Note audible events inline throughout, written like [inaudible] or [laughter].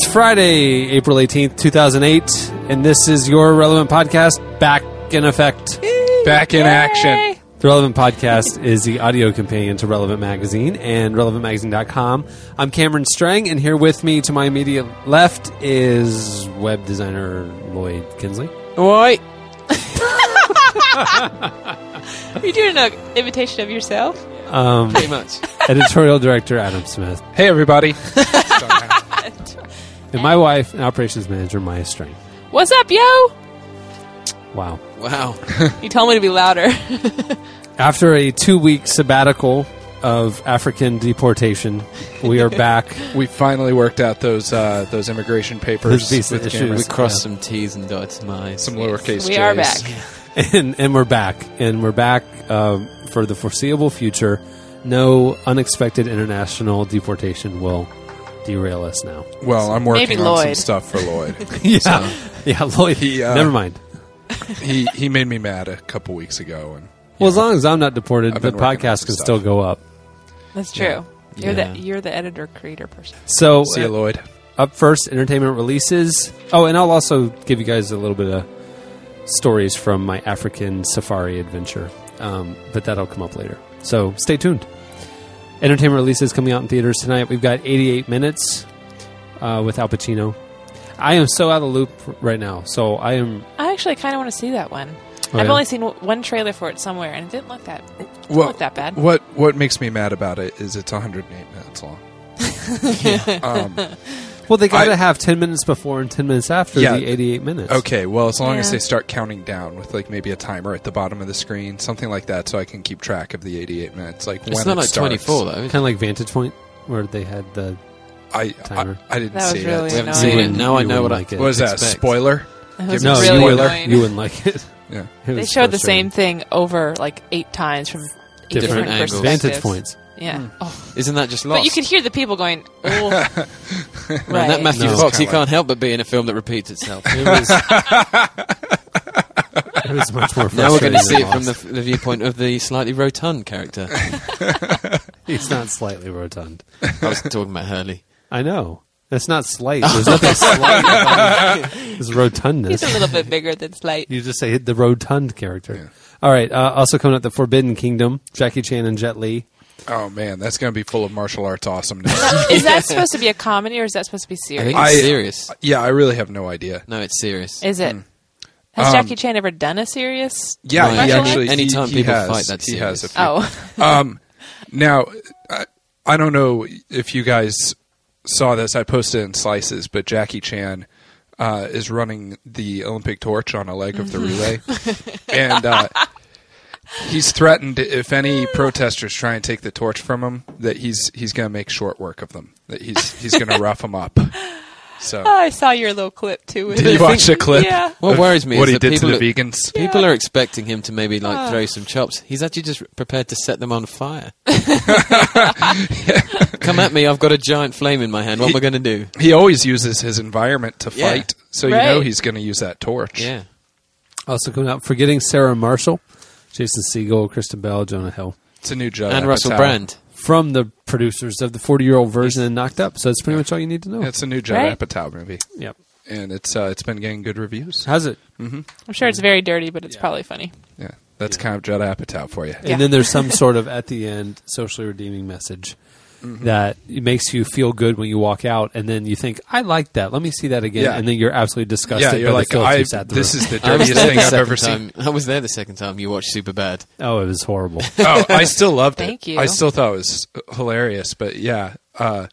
It's Friday, April 18th, 2008, and this is your Relevant Podcast back in effect. Back in action. The Relevant Podcast [laughs] is the audio companion to Relevant Magazine and relevantmagazine.com. I'm Cameron Strang, and here with me to my immediate left is web designer Lloyd Kinsley. What? Are you doing an imitation of yourself? Um, Pretty much. [laughs] editorial director Adam Smith. Hey, everybody. [laughs] And my wife and operations manager Maya Strang. What's up, yo? Wow. Wow. [laughs] you told me to be louder. [laughs] After a two week sabbatical of African deportation, we are back. [laughs] we finally worked out those uh, those immigration papers. Those visa with issues. Cameron. We We crossed Yeah. some T's and dotted some I's. some lowercase we J's. are back. and, and we're back. And we're back um, for the foreseeable future. No unexpected international deportation will derail us now. Well, I'm working Maybe on some Lloyd. stuff for Lloyd. [laughs] Yeah. yeah, Lloyd. He, uh, never mind. he he made me mad a couple weeks ago, and Well, as long as I'm not deported, I've the been working on podcast some can stuff. still go up. That's true. Yeah. You're Yeah. the you're the editor creator person. So, see you, uh, Lloyd. up first, entertainment releases. Oh, and I'll also give you guys a little bit of stories from my African safari adventure, um, but that'll come up later. So stay tuned. Entertainment releases coming out in theaters tonight. We've got 88 minutes uh, with Al Pacino. I am so out of the loop right now. So I am. I actually kind of want to see that one. Oh, I've yeah? only seen w- one trailer for it somewhere, and it didn't look that didn't Well, look that bad. What what makes me mad about it is it's 108 minutes long. [laughs] um, Well, they got to have 10 minutes before and 10 minutes after Yeah. the 88 minutes. okay, well, as long as Yeah. they start counting down with like maybe a timer at the bottom of the screen, something like that, so I can keep track of the 88 minutes. Like It's when not it like starts. 24, though. Kind of like Vantage Point, where they had the. I, I Timer. I didn't That was see really it. We haven't annoying. seen it. wouldn't- Now I you know wouldn't what like I it. What was that? expect. Spoiler? It was No, really you, wouldn't, annoying. you wouldn't like it. Yeah. It they was showed the same thing over like eight times from eight Different different, angles. perspectives. Vantage points. Yeah. Hmm. Oh. Isn't that just lost? But you could hear the people going, [laughs] "Oh, Man, right." that Matthew No. Fox, he Kinda can't help but be in a film that repeats itself. It was, [laughs] it was much more now we're going to see it than from the, the viewpoint of the slightly rotund character. [laughs] He's not slightly rotund. I was talking about Hurley. I know. That's not slight. There's nothing slight about it. It's rotundness. He's a little bit bigger than Slight. You just say the rotund character. Yeah. All right. Uh, also coming up, The Forbidden Kingdom, Jackie Chan and Jet Li. Oh man, that's going to be full of martial arts awesomeness. Is that [laughs] supposed to be a comedy or is that supposed to be I serious? think it's I- serious. yeah, I really have no idea. No, it's serious. Is it? Has Um, Jackie Chan ever done a serious? Yeah, Right. he actually. arts? he- Anytime he people has, fight, that's he has a serious. few. Oh, [laughs] Um, now, I, I don't know if you guys saw this. I posted in slices, but Jackie Chan uh, is running the Olympic torch on a leg of the relay, [laughs] and uh, he's threatened if any protesters try and take the torch from him, that he's he's going to make short work of them. That he's he's going [laughs] to rough them up. So, Oh, I saw your little clip too. did you watch the clip? Yeah. What worries me what is he that did to people the are- vegans. People Yeah. are expecting him to maybe like Ah. throw some chops. He's actually just prepared to set them on fire. [laughs] Come at me! I've got a giant flame in my hand. What am I going to do? He always uses his environment to Yeah. fight, so you know he's going to use that torch. Yeah, Also coming out, Forgetting Sarah Marshall, Jason Segel, Kristen Bell, Jonah Hill. It's a new Judd and Russell Apatow. Brand. From the producers of the 40 year old virgin and Knocked Up. So that's pretty much all you need to know. It's a new Judd Right. Apatow movie, Yep. and it's uh, it's been getting good reviews. How's it? Mm-hmm. I'm sure it's very dirty, but it's probably funny. Yeah, that's kind of Judd Apatow for you. Yeah. And then there's some sort of, at the end, socially redeeming message. That it makes you feel good when you walk out, and then you think, "I like that. Let me see that again," Yeah. and then you're absolutely disgusted. Yeah, you're like, I, you sat this through. is the [laughs] I dirtiest thing I've second ever seen. I was there the second time you watched Superbad. oh, it was horrible. [laughs] oh, I still loved it. Thank you. I still thought it was hilarious, but yeah, uh,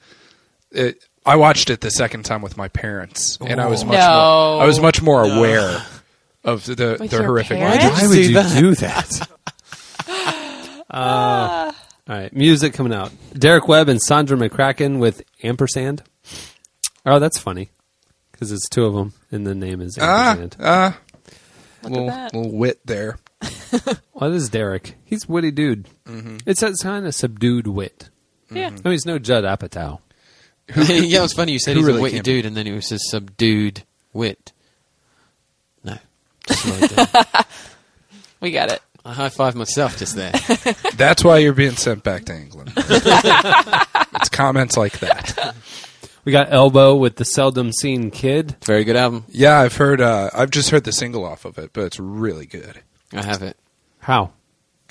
it. I watched it the second time with my parents, and I was much No. more. I was much more aware [laughs] of the With the your horrific. parents? language. Why would do you that? do that? Uh, all right, music coming out. Derek Webb and Sandra McCracken with ampersand. Oh, that's funny because it's two of them, and the name is Ah, ampersand. ah, Look little, that. little wit there. [laughs] well, this is Derek. He's a witty dude. It's a kind of subdued wit. Yeah. No, he's no Judd Apatow. [laughs] yeah, it was funny. You said he's really a witty can't be? dude, and then it was a subdued wit. No, just right there. [laughs] We got it. I high five myself just there. [laughs] That's why you're being sent back to England. [laughs] it's comments like that. We got Elbow with the seldom seen kid. Very good album. Yeah, I've heard. Uh, I've just heard the single off of it, but it's really good. I have it. How?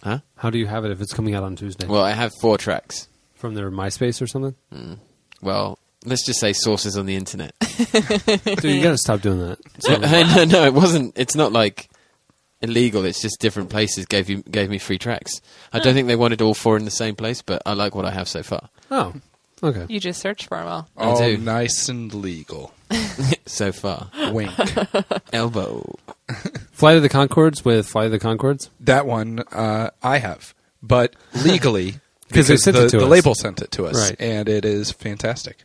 Huh? How do you have it if it's coming out on Tuesday? Well, I have four tracks. From their MySpace or something? Well, let's just say sources on the internet. [laughs] Dude, you gotta stop doing that. no, no, it wasn't. It's not like illegal. It's just different places gave you gave me free tracks. I don't think they wanted all four in the same place, but I like what I have so far. Oh, okay. You just search for them all. All do. nice and legal. [laughs] [laughs] So far, Wink. [laughs] elbow. Flight of the Conchords with Flight of the Conchords. that one uh, I have, but legally 'Cause they because sent the, it to the us. label sent it to us, Right. and it is fantastic.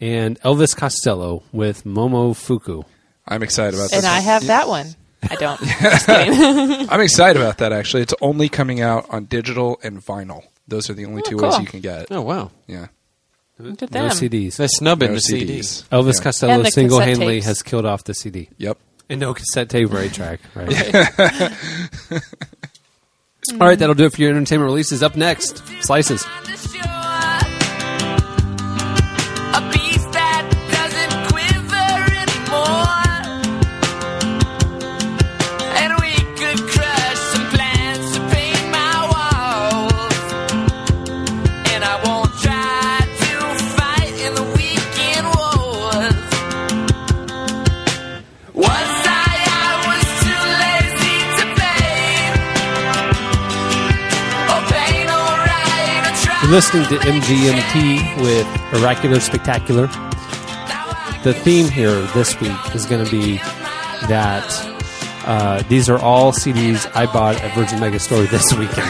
And Elvis Costello with Momofuku. I'm excited about this. And this. I have that one. I don't. [laughs] I'm excited about that. Actually, it's only coming out on digital and vinyl. Those are the only Oh, two ways you can get it. Oh wow, Yeah, Look at No them. CDs. they're snubbing no the CDs. CDs. Elvis Yeah. Costello And the cassette single handedly has killed off the CD. Yep. And no cassette tape or 8 track, right? [laughs] All right, that'll do it for your entertainment releases. Up next, Slices. Listening to MGMT with Oracular Spectacular. The theme here this week is going to be that uh, these are all CDs I bought at Virgin Megastore this weekend.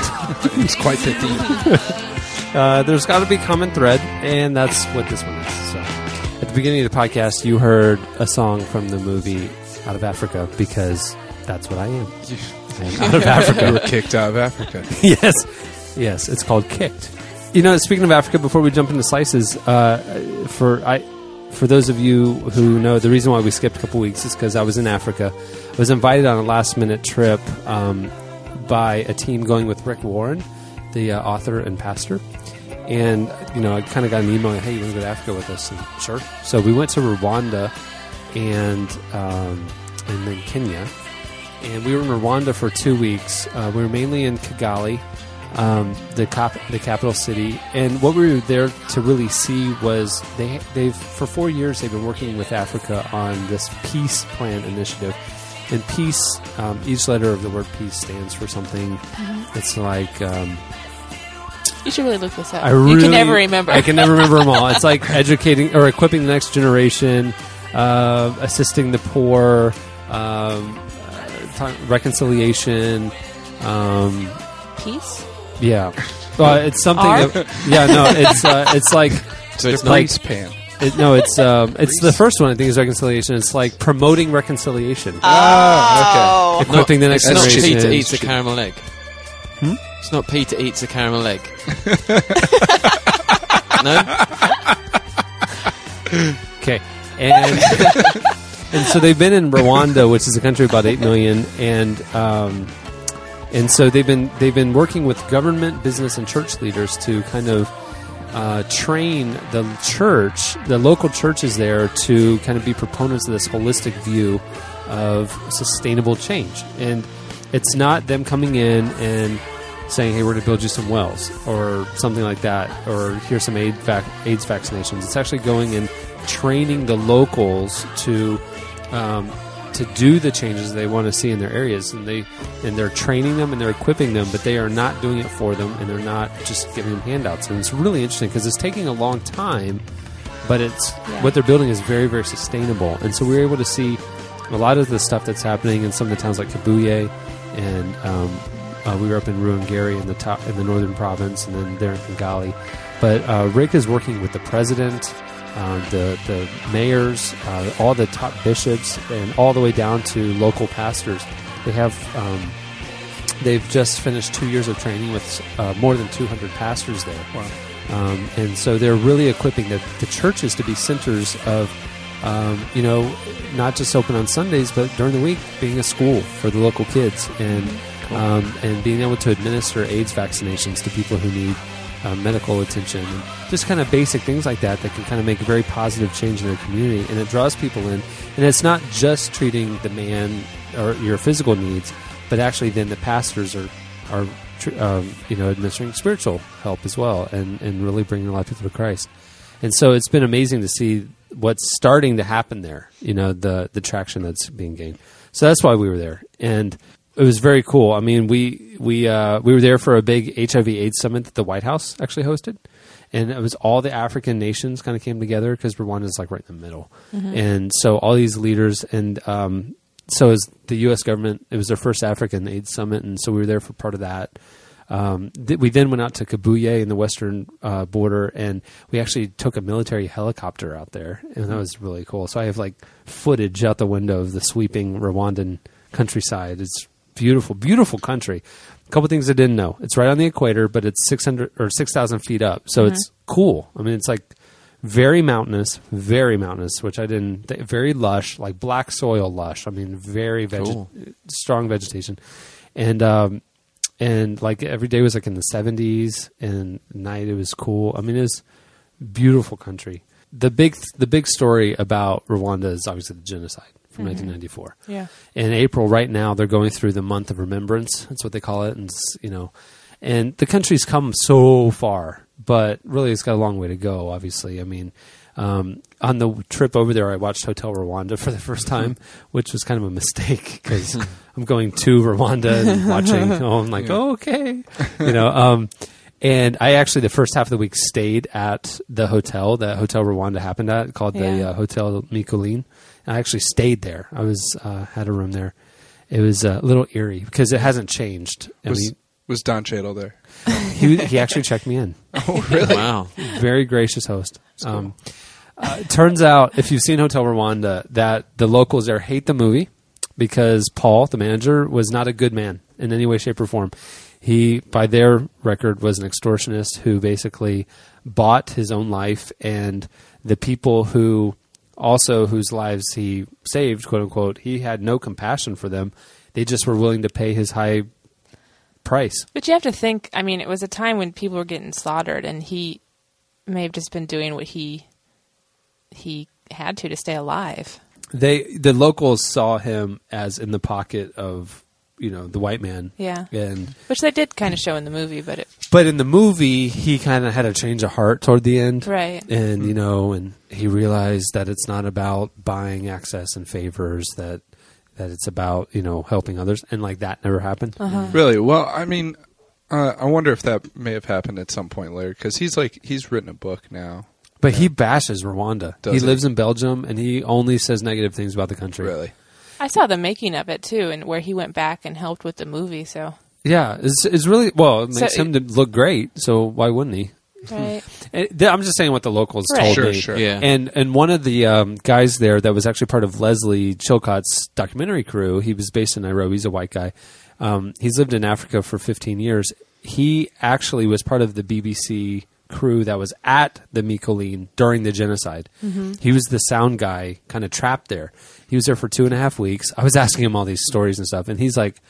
[laughs] It's quite the theme. [laughs] Uh, there's got to be common thread, and that's what this one is. So, at the beginning of the podcast, you heard a song from the movie Out of Africa because that's what I am. [laughs] I am out of you Africa. were kicked out of Africa. yes, yes, it's called Kicked. You know, speaking of Africa, before we jump into slices, uh, for I, for those of you who know, the reason why we skipped a couple weeks is because I was in Africa. I was invited on a last minute trip um, by a team going with Rick Warren, the uh, author and pastor. And you know, I kind of got an email, "Hey, you want to go to Africa with us?" And sure. So we went to Rwanda and um, and then Kenya, and we were in Rwanda for two weeks. Uh, we were mainly in Kigali, um, the cap- the capital city, and what we were there to really see was they they've for four years they've been working with Africa on this peace plan initiative. And peace, um, each letter of the word peace stands for something. It's like um, You should really look this up. I you can never remember. I can never remember them all. It's like educating or equipping the next generation, uh, assisting the poor, um, uh, ti- reconciliation. Um, Peace. Yeah, uh, it's something. Art? That, yeah, no, it's uh, [laughs] it's like So it's The not. pan. it, no, it's um, it's the first one. I think is reconciliation. It's like promoting reconciliation, Oh, okay. equipping the next It's not. Peter eats a caramel egg. It's not Peter eats a caramel egg. no. Okay, and [laughs] and so they've been in Rwanda, which is a country of about eight million, and um, and so they've been they've been working with government, business, and church leaders to kind of uh, train the church, the local churches there, to kind of be proponents of this holistic view of sustainable change, and it's not them coming in and saying, "Hey, we're going to build you some wells," or something like that, or here's some AIDS, vac- AIDS vaccinations. It's actually going and training the locals to um, to do the changes they want to see in their areas, and they and they're training them and they're equipping them, but they are not doing it for them, and they're not just giving them handouts. And it's really interesting because it's taking a long time, but it's Yeah. what they're building is very very sustainable, and so we're able to see a lot of the stuff that's happening in some of the towns like Kibuye, and um, uh, we were up in Ruhengeri in the top in the northern province, and then there in Kigali. But uh, Rick is working with the president, uh, the the mayors, uh, all the top bishops, and all the way down to local pastors. They have um, they've just finished two years of training with uh, more than 200 pastors there. Um, and so they're really equipping the, the churches to be centers of, um, you know, not just open on Sundays, but during the week being a school for the local kids and um, and being able to administer AIDS vaccinations to people who need uh, medical attention and just kind of basic things like that that can kind of make a very positive change in their community and it draws people in. And it's not just treating the man or your physical needs but actually then the pastors are are um, you know administering spiritual help as well and and really bringing a lot of people to Christ. And so it's been amazing to see what's starting to happen there you know the the traction that's being gained. So that's why we were there. And it was very cool. I mean, we we uh, we were there for a big HIV/AIDS summit that the White House actually hosted, and it was all the African nations kind of came together because Rwanda is like right in the middle, and so all these leaders and um, so is the U.S. government. It was their first African AIDS summit, and so we were there for part of that. Um, th- we then went out to Kibuye in the western uh, border, and we actually took a military helicopter out there, and that was really cool. So I have like footage out the window of the sweeping Rwandan countryside. It's beautiful, beautiful country. A couple things I didn't know: it's right on the equator, but it's six hundred or six thousand feet up, so it's cool. I mean, it's like very mountainous, very mountainous, which I didn't. Th- very lush, like black soil lush. I mean, very veg- Cool. strong vegetation, and um, and like every day was like in the seventies, and night it was cool. I mean, it was beautiful country. The big the big story about Rwanda is obviously the genocide from 1994 Yeah. in April right now they're going through the month of remembrance. That's what they call it, and you know, and the country's come so far, but really it's got a long way to go. Obviously, I mean, um, on the trip over there, I watched Hotel Rwanda [laughs] for the first time, which was kind of a mistake [laughs] because I'm going to Rwanda and [laughs] watching. Oh, I'm like, oh, okay, you know. Um, and I actually the first half of the week stayed at the hotel that Hotel Rwanda happened at, called the uh, Hotel Mille Collines. I actually stayed there. I was uh, had a room there. It was a little eerie because it hasn't changed. I Was mean, was Don Cheadle there? [laughs] he he actually checked me in. [laughs] Oh, really? Wow. Very gracious host. Um, uh, turns out, if you've seen Hotel Rwanda, that the locals there hate the movie because Paul, the manager, was not a good man in any way, shape, or form. He, by their record, was an extortionist who basically bought his own life, and the people who also whose lives he saved, quote unquote, he had no compassion for them. They just were willing to pay his high price. But you have to think. I mean, it was a time when people were getting slaughtered, and he may have just been doing what he he had to to stay alive. they the locals saw him as in the pocket of you know the white man Yeah. and Which they did kind of show in the movie, but it but in the movie he kind of had a change of heart toward the end right. and you know and he realized that it's not about buying access and favors that that it's about you know helping others and like that never happened Uh-huh. Really? Well, I mean, uh, I wonder if that may have happened at some point later because he's like he's written a book now. but he bashes rwanda Does he he? lives in belgium and he only says negative things about the country Really? I saw the making of it too, and where he went back and helped with the movie. So yeah it's, it's really well it So makes him to look great so why wouldn't he right. [laughs] I'm just saying what the locals Right. told Sure, me. sure. Yeah. And and one of the um, guys there that was actually part of Leslie Chilcott's documentary crew. He was based in Nairobi. He's a white guy. Um, he's lived in Africa for 15 years. He actually was part of the BBC crew that was at the Mille Collines during the genocide. He was the sound guy, kind of trapped there. He was there for two and a half weeks. I was asking him all these stories and stuff, and he's like,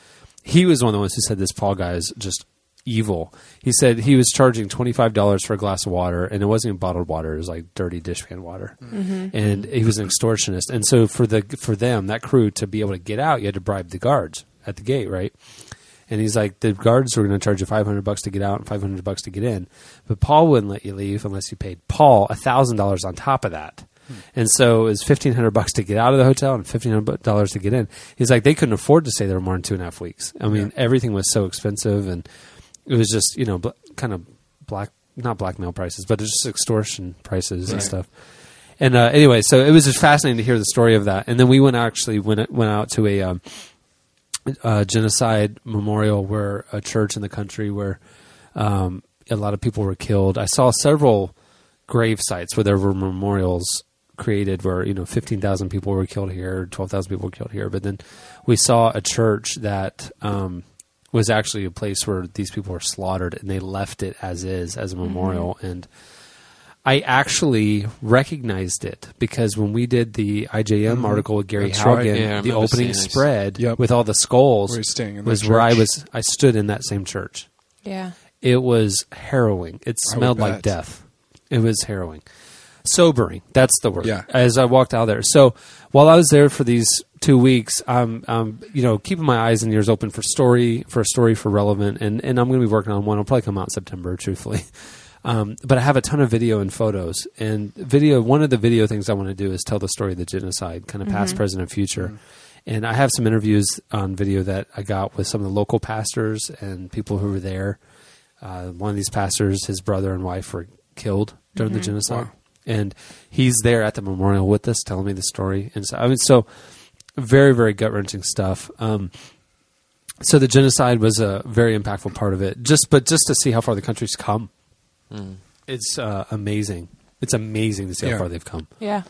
he was one of the ones who said this Paul guy is just evil. He said he was charging twenty five dollars for a glass of water, and it wasn't even bottled water; it was like dirty dishpan water. Mm-hmm. And he was an extortionist. And so for the for them, that crew to be able to get out, you had to bribe the guards at the gate, right? And he's like, the guards were going to charge you 500 bucks to get out and 500 bucks to get in. But Paul wouldn't let you leave unless you paid Paul $1,000 on top of that. And so it was 1500 bucks to get out of the hotel and $1,500 to get in. He's like, they couldn't afford to stay there more than two and a half weeks. I mean, everything was so expensive and it was just, you know, bl- kind of black, not blackmail prices, but just extortion prices and stuff. And uh, anyway, so it was just fascinating to hear the story of that. And then we went actually went went out to a um, uh, genocide memorial where a church in the country where um, a lot of people were killed. I saw several grave sites where there were memorials created where you know 15,000 people were killed here, 12,000 people were killed here. But then we saw a church that um, was actually a place where these people were slaughtered, and they left it as is as a memorial. And I actually recognized it because when we did the IJM article with Gary Mm-hmm. That's right. Yeah, the opening spread Yep. with all the skulls Where staying in was where I was. I stood in that same church. Yeah. It was harrowing. It smelled like death. It was harrowing. Sobering. That's the word. Yeah. As I walked out there. So while I was there for these two weeks, I'm, um, you know, keeping my eyes and ears open for story, for a story for relevant, and, and I'm going to be working on one. It'll probably come out in September, truthfully. [laughs] Um, but I have a ton of video and photos. And video, one of the video things I want to do is tell the story of the genocide, kind of past, present, and future. And I have some interviews on video that I got with some of the local pastors and people who were there. Uh, one of these pastors, his brother and wife were killed during the genocide, Wow. And he's there at the memorial with us, telling me the story. And so, I mean, so very, very gut wrenching stuff. Um, so the genocide was a very impactful part of it. Just, but just to see how far the country's come, it's uh, amazing. It's amazing to see Yeah. how far they've come Yeah.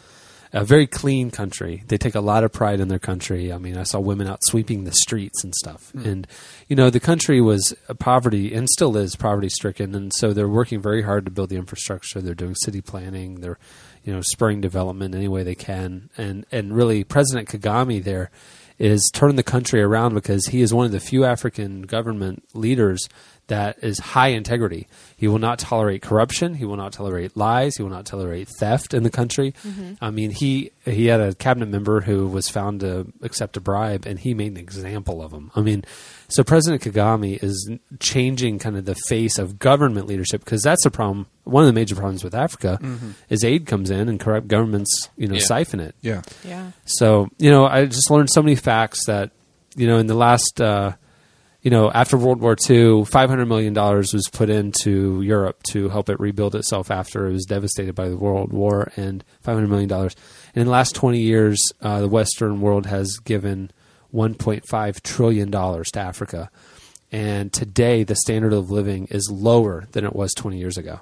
A very clean country. They take a lot of pride in their country. I mean, I saw women out sweeping the streets and stuff. Hmm. And you know, the country was poverty and still is poverty stricken, and so they're working very hard to build the infrastructure. They're doing city planning. They're you know spurring development any way they can. And and really, President Kagame there is turning the country around because he is one of the few African government leaders that is high integrity. He will not tolerate corruption. He will not tolerate lies. He will not tolerate theft in the country. I mean, he he had a cabinet member who was found to accept a bribe, and he made an example of him. I mean, so President Kagame is changing kind of the face of government leadership because that's a problem. One of the major problems with Africa is aid comes in and corrupt governments, you know, Yeah. siphon it. Yeah. Yeah. So you know, I just learned so many facts that you know in the last uh, you know after World War II, five hundred million dollars was put into Europe to help it rebuild itself after it was devastated by the World War, and five hundred million dollars. And in the last twenty years, uh, the Western world has given one point five trillion dollars to Africa. And today, the standard of living is lower than it was 20 years ago.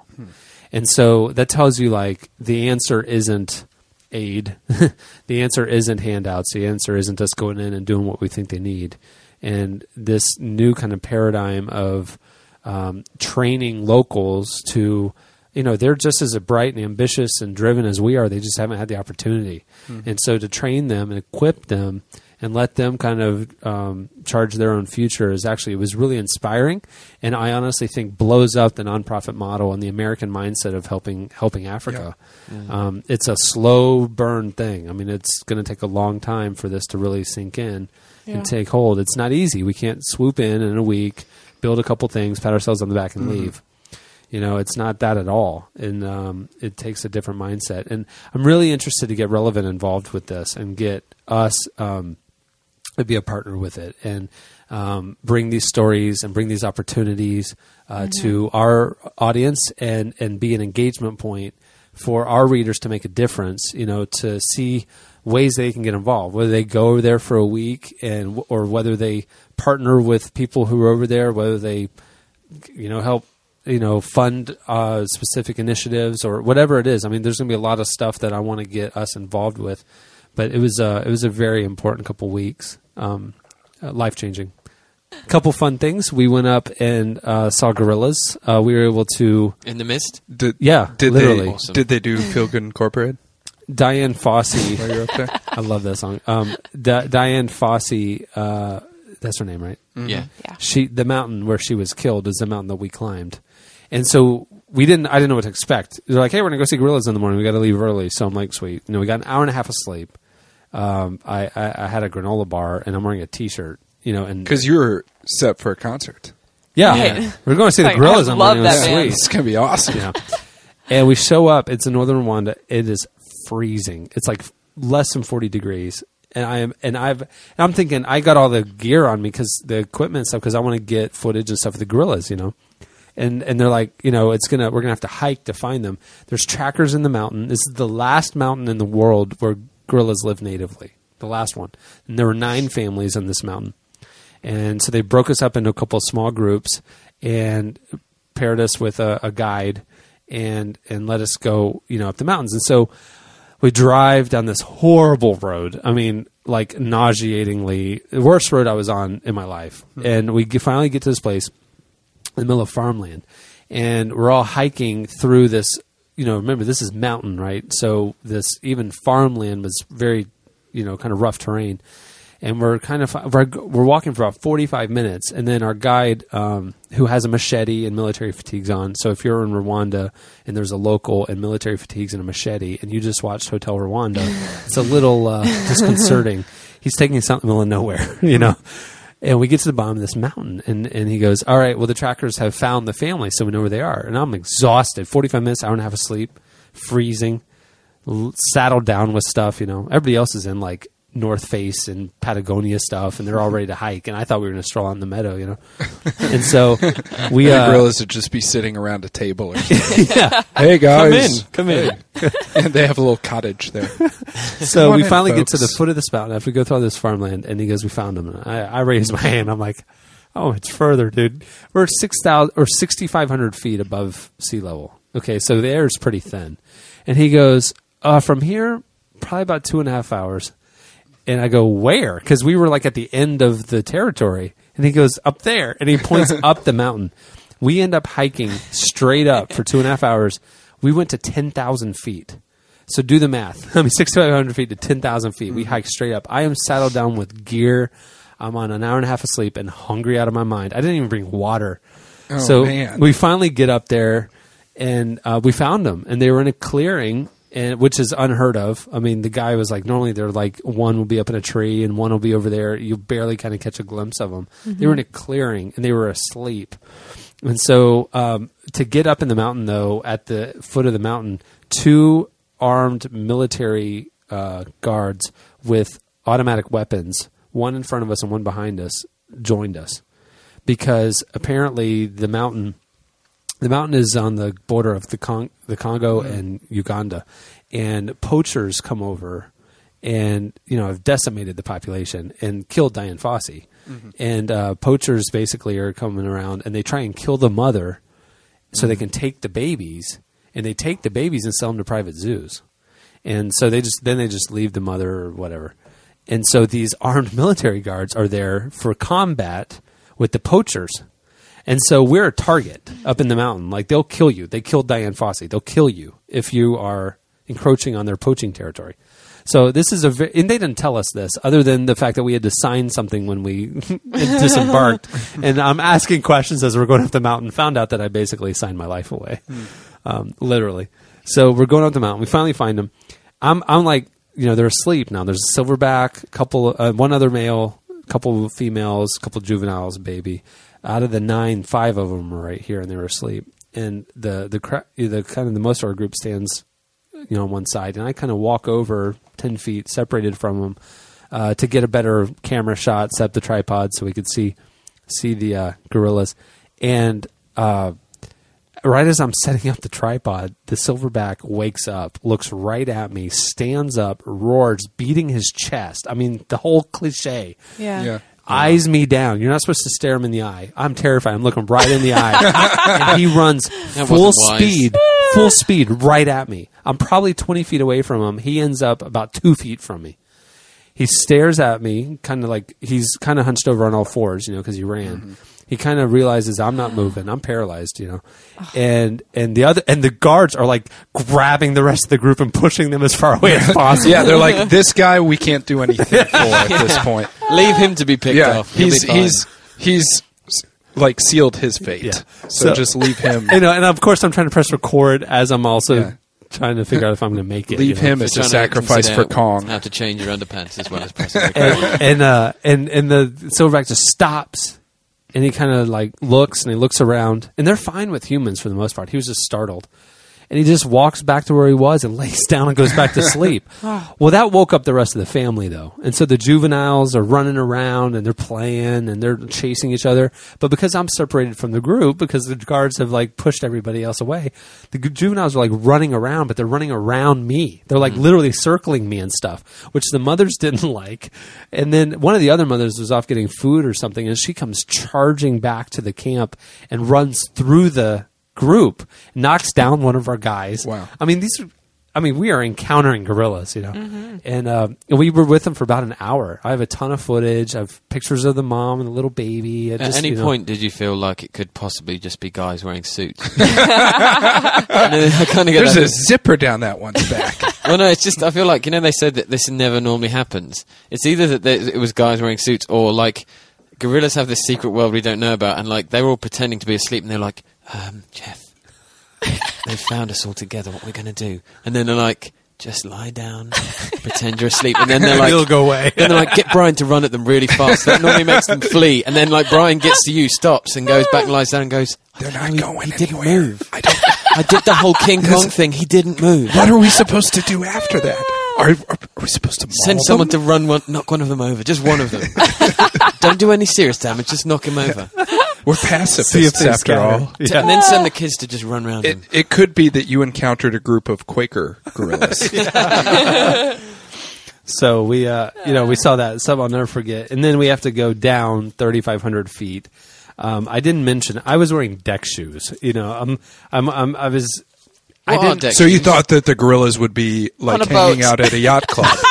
And so that tells you, like, the answer isn't aid. [laughs] the answer isn't handouts. The answer isn't us going in and doing what we think they need. And this new kind of paradigm of um, training locals to, you know, they're just as bright and ambitious and driven as we are. They just haven't had the opportunity. And so to train them and equip them and let them kind of um, charge their own future is actually it was really inspiring, and I honestly think blows up the nonprofit model and the American mindset of helping helping Africa. Um, it's a slow burn thing. I mean, it's going to take a long time for this to really sink in Yeah. and take hold. It's not easy. We can't swoop in in a week, build a couple things, pat ourselves on the back, and leave. You know, it's not that at all, and um, it takes a different mindset. And I'm really interested to get relevant involved with this and get us um, to be a partner with it and um, bring these stories and bring these opportunities uh, to our audience and and be an engagement point for our readers to make a difference. You know, to see ways they can get involved, whether they go over there for a week and or whether they partner with people who are over there, whether they you know help you know fund uh, specific initiatives or whatever it is. I mean, there's going to be a lot of stuff that I want to get us involved with. But it was uh, it was a very important couple weeks, um, uh, life changing. Couple fun things. We went up and uh, saw gorillas. Uh, we were able to, In the mist? Did, yeah, did literally. they Awesome. did they do Feel Good Incorporated Dian Fossey. while you're up there? [laughs] I love that song. Um, Di- Dian Fossey. Uh, that's her name, right? Yeah. Yeah. she the mountain where she was killed is the mountain that we climbed and so we didn't i didn't know what to expect they're like hey we're gonna go see gorillas in the morning we gotta leave early so i'm like sweet you know we got an hour and a half of sleep um, I, I, I had a granola bar and i'm wearing a t-shirt you know, and Because you were set for a concert. yeah, Right. we're going to see the Like, gorillas. I I'm love like, that "Oh, sweet. It's gonna be awesome. Yeah. and we show up. It's in northern Rwanda. It is freezing. It's like less than forty degrees. And I am, and I've, and I'm thinking I got all the gear on me because the equipment and stuff because I want to get footage and stuff of the gorillas, you know. And and they're like, you know, it's gonna we're gonna have to hike to find them. There's trackers in the mountain. This is the last mountain in the world where gorillas live natively. The last one. And there were nine families on this mountain. And so they broke us up into a couple of small groups and paired us with a, a guide and and let us go, you know, up the mountains. And so we drive down this horrible road. I mean, like nauseatingly the worst road I was on in my life. Hmm. And we finally get to this place in the middle of farmland, and we're all hiking through this. You know, remember this is mountain, right? So this even farmland was very, you know, kind of rough terrain, and we're kind of we're, we're walking for about forty five minutes, and then our guide, um, who has a machete and military fatigues on. So if you're in Rwanda and there's a local and military fatigues and a machete, and you just watched Hotel Rwanda, [laughs] it's a little uh, disconcerting. He's taking us out in the middle of nowhere, [laughs] you know. And we get to the bottom of this mountain, and, and he goes, All right, well, the trackers have found the family, so we know where they are. And I'm exhausted 45 minutes, hour and a half of sleep, freezing, saddled down with stuff, you know. Everybody else is in like North Face and Patagonia stuff, and they're all ready to hike. And I thought we were going to stroll on the meadow, you know. and so we, The uh, gorillas would just be sitting around a table. Or something. [laughs] yeah. hey guys, come in. come in. and they have a little cottage there. [laughs] So we in, finally get to the foot of this mountain after we go through all this farmland, and he goes, "We found him." And I, I raised my hand. I'm like, "Oh, it's further, dude. We're six thousand or sixty five hundred feet above sea level. Okay, so the air is pretty thin." And he goes, uh, "From here, probably about two and a half hours." And I go, "Where?" Because we were like at the end of the territory. And he goes, "Up there," and he points [laughs] up the mountain. We end up hiking straight up for two and a half hours. We went to ten thousand feet. So do the math. [laughs] I mean, 6,500 feet to 10,000 feet. Mm-hmm. We hike straight up. I am saddled down with gear. I'm on an hour and a half of sleep and hungry out of my mind. I didn't even bring water. Oh, so man. we finally get up there and uh, we found them. And they were in a clearing, and which is unheard of. I mean, the guy was like, normally they're like, one will be up in a tree and one will be over there. You barely kind of catch a glimpse of them. They were in a clearing and they were asleep. And so um, to get up in the mountain, though, at the foot of the mountain, two armed military uh, guards with automatic weapons, one in front of us and one behind us, joined us because apparently the mountain. The mountain is on the border of the Con- the Congo mm-hmm. and Uganda, and poachers come over and you know have decimated the population and killed Dian Fossey. Mm-hmm. And uh, poachers basically are coming around and they try and kill the mother so they mm-hmm. can take the babies and they take the babies and sell them to private zoos. And so they just then they just leave the mother or whatever. And so these armed [laughs] military guards are there for combat with the poachers. And so we're a target up in the mountain. Like they'll kill you. They killed Dian Fossey. They'll kill you if you are encroaching on their poaching territory. So this is a ve- and they didn't tell us this other than the fact that we had to sign something when we [laughs] disembarked. [laughs] and I'm asking questions as we're going up the mountain. Found out that I basically signed my life away, um, literally. So we're going up the mountain. We finally find them. I'm I'm like you know they're asleep now. There's a silverback, a couple, uh, one other male, a couple females, a couple juveniles, baby. Out of the nine, five of them were right here, and they were asleep. And the the cra- the kind of the most of our group stands you know, on one side, and I kind of walk over ten feet, separated from them, uh, to get a better camera shot, set up the tripod so we could see see the uh, gorillas. And uh, right as I'm [laughs] setting up the tripod, the silverback wakes up, looks right at me, stands up, roars, beating his chest. I mean, the whole cliche Yeah. Yeah. Eyes me down. You're not supposed to stare him in the eye. I'm terrified. I'm looking right in the eye. [laughs] and he runs full speed, full speed right at me. I'm probably 20 feet away from him. He ends up about two feet from me. He stares at me, kind of like he's kind of hunched over on all fours, you know, because he ran. He kind of realizes I'm not moving. I'm paralyzed, you know, and and the other and the guards are like grabbing the rest of the group and pushing them as far away as [laughs] possible. Yeah, they're like this guy. We can't do anything [laughs] for at this point. Leave him to be picked Yeah, off. He'll he's be fine. he's he's like sealed his fate. Yeah. So, So- just leave him. [laughs] you know, and of course I'm trying to press record as I'm also Yeah. trying to figure out if I'm going to make it. Leave you know? him as a Trying to sacrifice consider for Kong. How to change your underpants as well as possible. Can. and uh, and and the silverback just stops, and he kind of like looks and he looks around, and they're fine with humans for the most part. He was just startled, and he just walks back to where he was and [laughs] lays down and goes back to sleep. [laughs] well, that woke up the rest of the family though, and so the juveniles are running around and they're playing and they're chasing each other. But because I'm separated from the group, because the guards have like pushed everybody else away, the juveniles are like running around, but they're running around me. They're like mm-hmm. literally circling me and stuff, which the mothers [laughs] didn't like. And then one of the other mothers was off getting food or something, and she comes charging back to the camp and runs through the group, knocks down one of our guys. Wow. I mean, these are. I mean, we are encountering gorillas, you know, and uh, we were with them for about an hour. I have a ton of footage. I have pictures of the mom and the little baby. and At any you know- point, did you feel like it could possibly just be guys wearing suits? [laughs] [laughs] I kind of get There's that. a zipper down that one's back. [laughs] Well, no, it's just I feel like you know they said that this never normally happens. It's either that there, it was guys wearing suits or like gorillas have this secret world we don't know about, and like they're all pretending to be asleep, and they're like, um, Jeff, they found us all together. What we're gonna do? And then they're like, just lie down, [laughs] pretend you're asleep, and then they're like, It'll go away. then they're like, get Brian to run at them really fast. That normally makes them flee, and then like Brian gets to you, stops, and goes back, and lies down, and goes, They're "I not don't know, going he, he didn't move. I don't. [laughs] I did the whole King Kong thing. He didn't move. What are we supposed to do after that? Are, are, are we supposed to Send someone them? to run one, knock one of them over, just one of them. [laughs] Don't do any serious damage, just knock him over. We're See if pacifists they after scatter. all. Yeah. And then send the kids to just run around It, him. it could be that you encountered a group of Quaker gorillas. [laughs] So we, uh, you know, we saw that. Some I'll never forget. And then we have to go down 3,500 feet. Um, I didn't mention I was wearing deck shoes. You know, I'm, I'm, I'm I was. I didn't. deck so you shoes? thought that the gorillas would be like hanging boat. out at a yacht club? [laughs]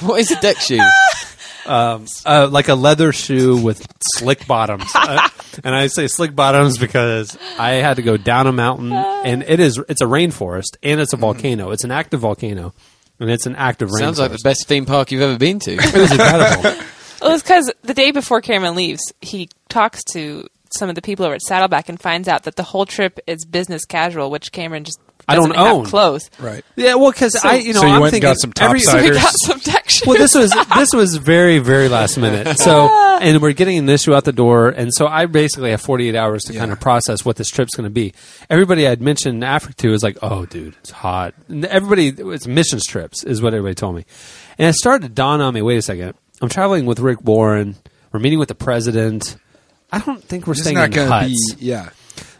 What is a deck shoe? [laughs] uh, like a leather shoe with slick bottoms. Uh, [laughs] and I say slick bottoms because I had to go down a mountain, and it is it's a rainforest and it's a volcano. It's an active volcano, and it's an active rainforest. Sounds like the best theme park you've ever been to. It was incredible. [laughs] Well, it's because the day before Cameron leaves, he talks to some of the people over at Saddleback and finds out that the whole trip is business casual, which Cameron just I don't own. clothes. right. yeah, well, because I you know so you I'm went and thinking got some every- [laughs] topsiders? We got some tech shoes. well, this was [laughs] this was very very last [laughs] minute. So, ah. and we're getting an issue out the door, and so I basically have 48 hours to kind of process what this trip's going to be. Everybody I'd mentioned Africa to is like, "Oh, dude, it's hot." And everybody, it's missions trips, is what everybody told me. And it started to dawn on me. Wait a second, I'm traveling with Rick Warren. We're meeting with the president. I don't think we're It's staying not in going to huts. be. Yeah.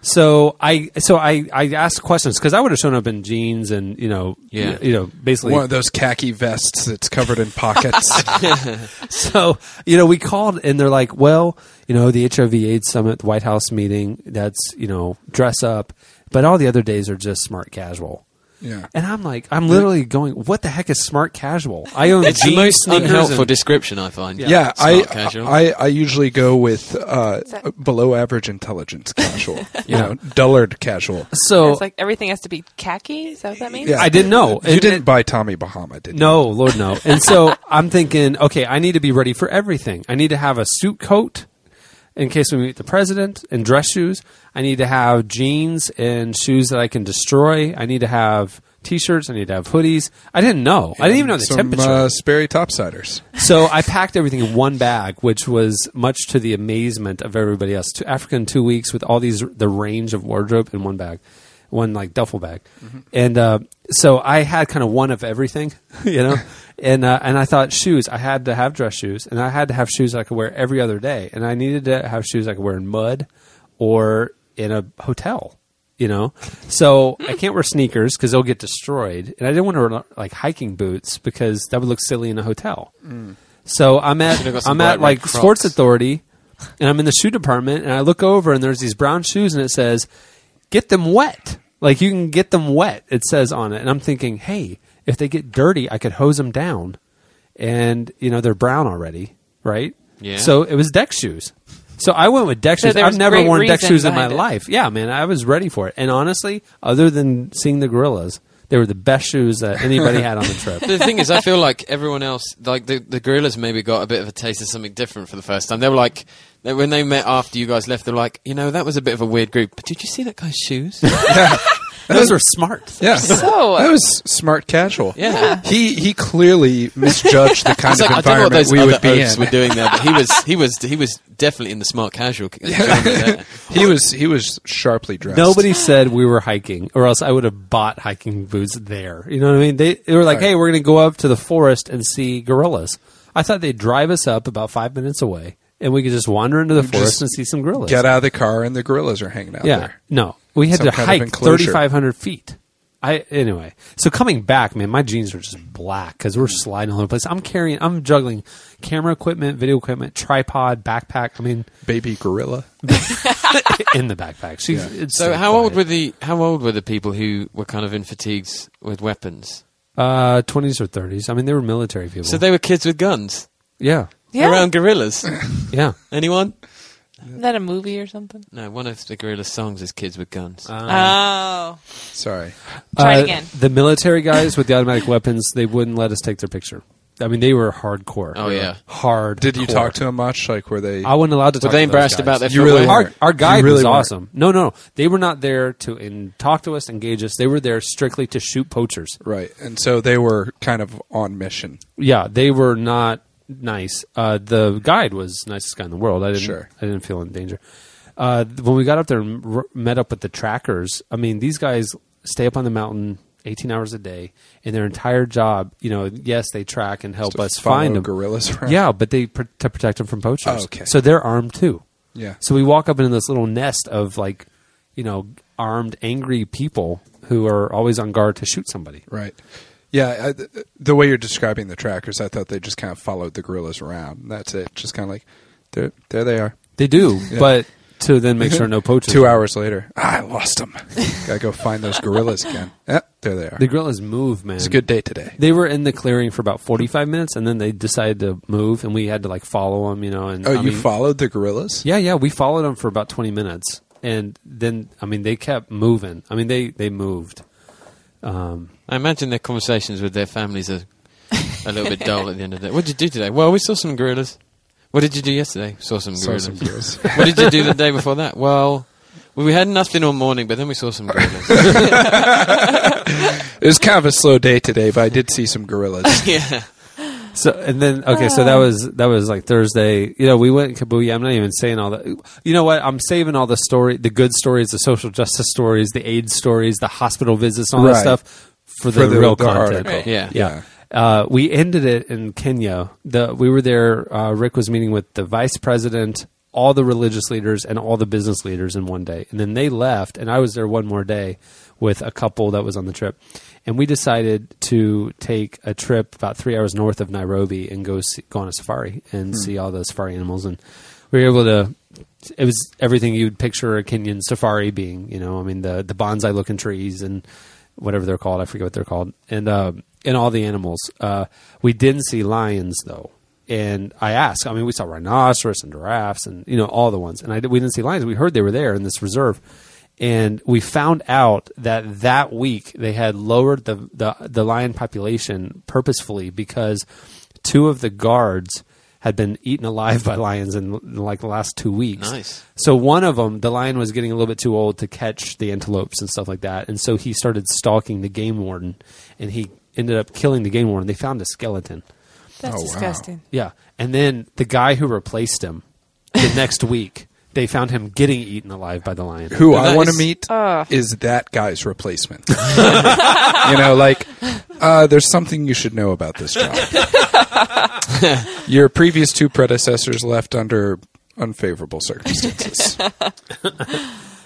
So I so I I asked questions because I would have shown up in jeans and you know Yeah. you know basically One of those khaki vests that's covered in pockets. [laughs] So, you know, we called and they're like, well, you know, the HIV AIDS summit, the White House meeting, that's, you know, dress up. But all the other days are just smart casual. Yeah. And I'm like, I'm literally going, what the heck is smart casual? I own It's the jeans, most unhelpful and- description I find. Yeah, Smart I, casual. I I usually go with uh, that- below average intelligence casual. [laughs] you know, dullard casual. So it's like everything has to be khaki. Is that what that means? Yeah. I didn't know. You And- didn't buy Tommy Bahama, did you? No, Lord, no. And so I'm thinking, okay, I need to be ready for everything. I need to have a suit coat in case we meet the president in dress shoes. I need to have jeans and shoes that I can destroy. I need to have t-shirts. I need to have hoodies. I didn't know. I didn't even know the Some, temperature. Uh, Sperry topsiders. so I packed everything in one bag, which was much to the amazement of everybody else. To Africa in two weeks with all these the range of wardrobe in one bag, one like duffel bag, and uh, so I had kind of one of everything, [laughs] you know. and uh, and I thought shoes. I had to have dress shoes, and I had to have shoes I could wear every other day, and I needed to have shoes I could wear in mud or in a hotel. You know, so I can't wear sneakers because they'll get destroyed, and I didn't want to wear like hiking boots because that would look silly in a hotel. So I'm at I'm at like. Sports Authority, and I'm in the shoe department, and I look over, and there's these brown shoes, and it says, "Get them wet." Like you can get them wet. It says on it, and I'm thinking, hey, if they get dirty, I could hose them down, and you know they're brown already, right? Yeah. So it was deck shoes. So I went with deck So shoes. I've never worn deck shoes in my it. life. Yeah, man, I was ready for it. And honestly, other than seeing the gorillas, they were the best shoes that anybody had on the trip. [laughs] the thing is, I feel like everyone else, like the, the gorillas, maybe got a bit of a taste of something different for the first time. They were like, when they met after you guys left, they're like, you know, that was a bit of a weird group. But did you see that guy's shoes? [laughs] [laughs] Those are smart. Yeah, [laughs] So- that uh, was smart casual. Yeah. he he clearly misjudged the kind It's of like, I don't know what environment those we other would be in. were doing there, but he was he was he was definitely in the smart casual. genre there. He was he was sharply dressed. Nobody said we were hiking, or else I would have bought hiking boots there. You know what I mean? They, they were like, Right. "Hey, we're going to go up to the forest and see gorillas." I thought they'd drive us up about five minutes away, and we could just wander into the forest and see some gorillas. get out of the car and the gorillas are hanging out yeah, there. no, we had Some to hike thirty five hundred feet. I anyway. So coming back, man, my jeans are just black because we're sliding all over the place. I'm carrying, I'm juggling camera equipment, video equipment, tripod, backpack. I mean, Baby gorilla. [laughs] in the backpack. She's, Yeah. it's So how old were the how old were the people who were kind of in fatigues with weapons? Uh, twenties or thirties. I mean, they were military people. So they were kids with guns yeah, Yeah. around gorillas. [coughs] yeah. Anyone? Is that a movie or something? No, one of the gorilla songs is "Kids with Guns." oh. Sorry. Try it Uh, again. The military guys with the automatic weapons, they wouldn't let us take their picture. I mean, they were hardcore. Oh, yeah. hard. Did you talk to them much? Like were they? I wasn't allowed to. Were talk they to those embarrassed guys. about their You really footwear? weren't. Our, our guide You really was weren't. awesome. No, no, they were not there to in, talk to us, engage us. They were there strictly to shoot poachers. right, and so they were kind of on mission. Yeah, they were not nice. Uh, the guide was nicest guy in the world. I didn't. Sure. I didn't feel in danger. Uh, when we got up there and r- met up with the trackers, I mean, these guys stay up on the mountain 18 hours a day, and their entire job, you know, yes, they track and help us find them. gorillas around. Yeah, but they pr- to protect them from poachers. Oh, okay. So they're armed too. Yeah. So we walk up into this little nest of like, you know, armed, angry people who are always on guard to shoot somebody. Right. Yeah, I, the way you're describing the trackers, I thought they just kind of followed the gorillas around. That's it. Just kind of like, there, there they are. They do, Yeah. but to then make sure [laughs] no poachers. Two hours later, ah, I lost them. [laughs] Gotta go find those gorillas again. Yeah, there they are. The gorillas move, man. It's a good day today. They were in the clearing for about forty-five minutes, and then they decided to move, and we had to like follow them, you know. And Oh, I you mean- followed the gorillas? Yeah, yeah, we followed them for about twenty minutes, and then I mean they kept moving. I mean they they moved. Um, I imagine their conversations with their families are a little bit dull at the end of the day. What did you do today? Well, we saw some gorillas. What did you do yesterday? Saw some Saw gorillas. some gorillas. what did you do the day before that? Well, we had nothing all morning, but then we saw some gorillas. [laughs] it was kind of a slow day today, but I did see some gorillas. [laughs] yeah. So and then okay, so that was that was like Thursday. You know, we went in Kibuye. I'm not even saying all that. You know what? I'm saving all the story, the good stories, the social justice stories, the AIDS stories, the hospital visits, and all that Right. stuff for the, For the- real the content. article. Yeah. Yeah. Uh, we ended it in Kenya. The we were there. Uh, Rick was meeting with the vice president, all the religious leaders, and all the business leaders in one day. And then they left, and I was there one more day with a couple that was on the trip. And we decided to take a trip about three hours north of Nairobi and go see, go on a safari and see all the safari animals. And we were able to. It was everything you'd picture a Kenyan safari being. You know, I mean the the bonsai looking trees and whatever they're called. I forget what they're called. And uh, and all the animals. Uh, we didn't see lions though. And I asked. I mean, we saw rhinoceros and giraffes and you know all the ones. And I we didn't see lions. We heard they were there in this reserve. And we found out that that week they had lowered the, the the lion population purposefully because two of the guards had been eaten alive [laughs] by lions in, in like the last two weeks. Nice. So one of them, the lion was getting a little bit too old to catch the antelopes and stuff like that, and so he started stalking the game warden, and he ended up killing the game warden. They found a skeleton. That's Oh, wow. disgusting. Yeah, and then the guy who replaced him the [laughs] next week, they found him getting eaten alive by the lion. Who But I want to meet Ugh. is that guy's replacement. [laughs] you know, like uh, there's something you should know about this job. [laughs] Your previous two predecessors left under unfavorable circumstances. [laughs]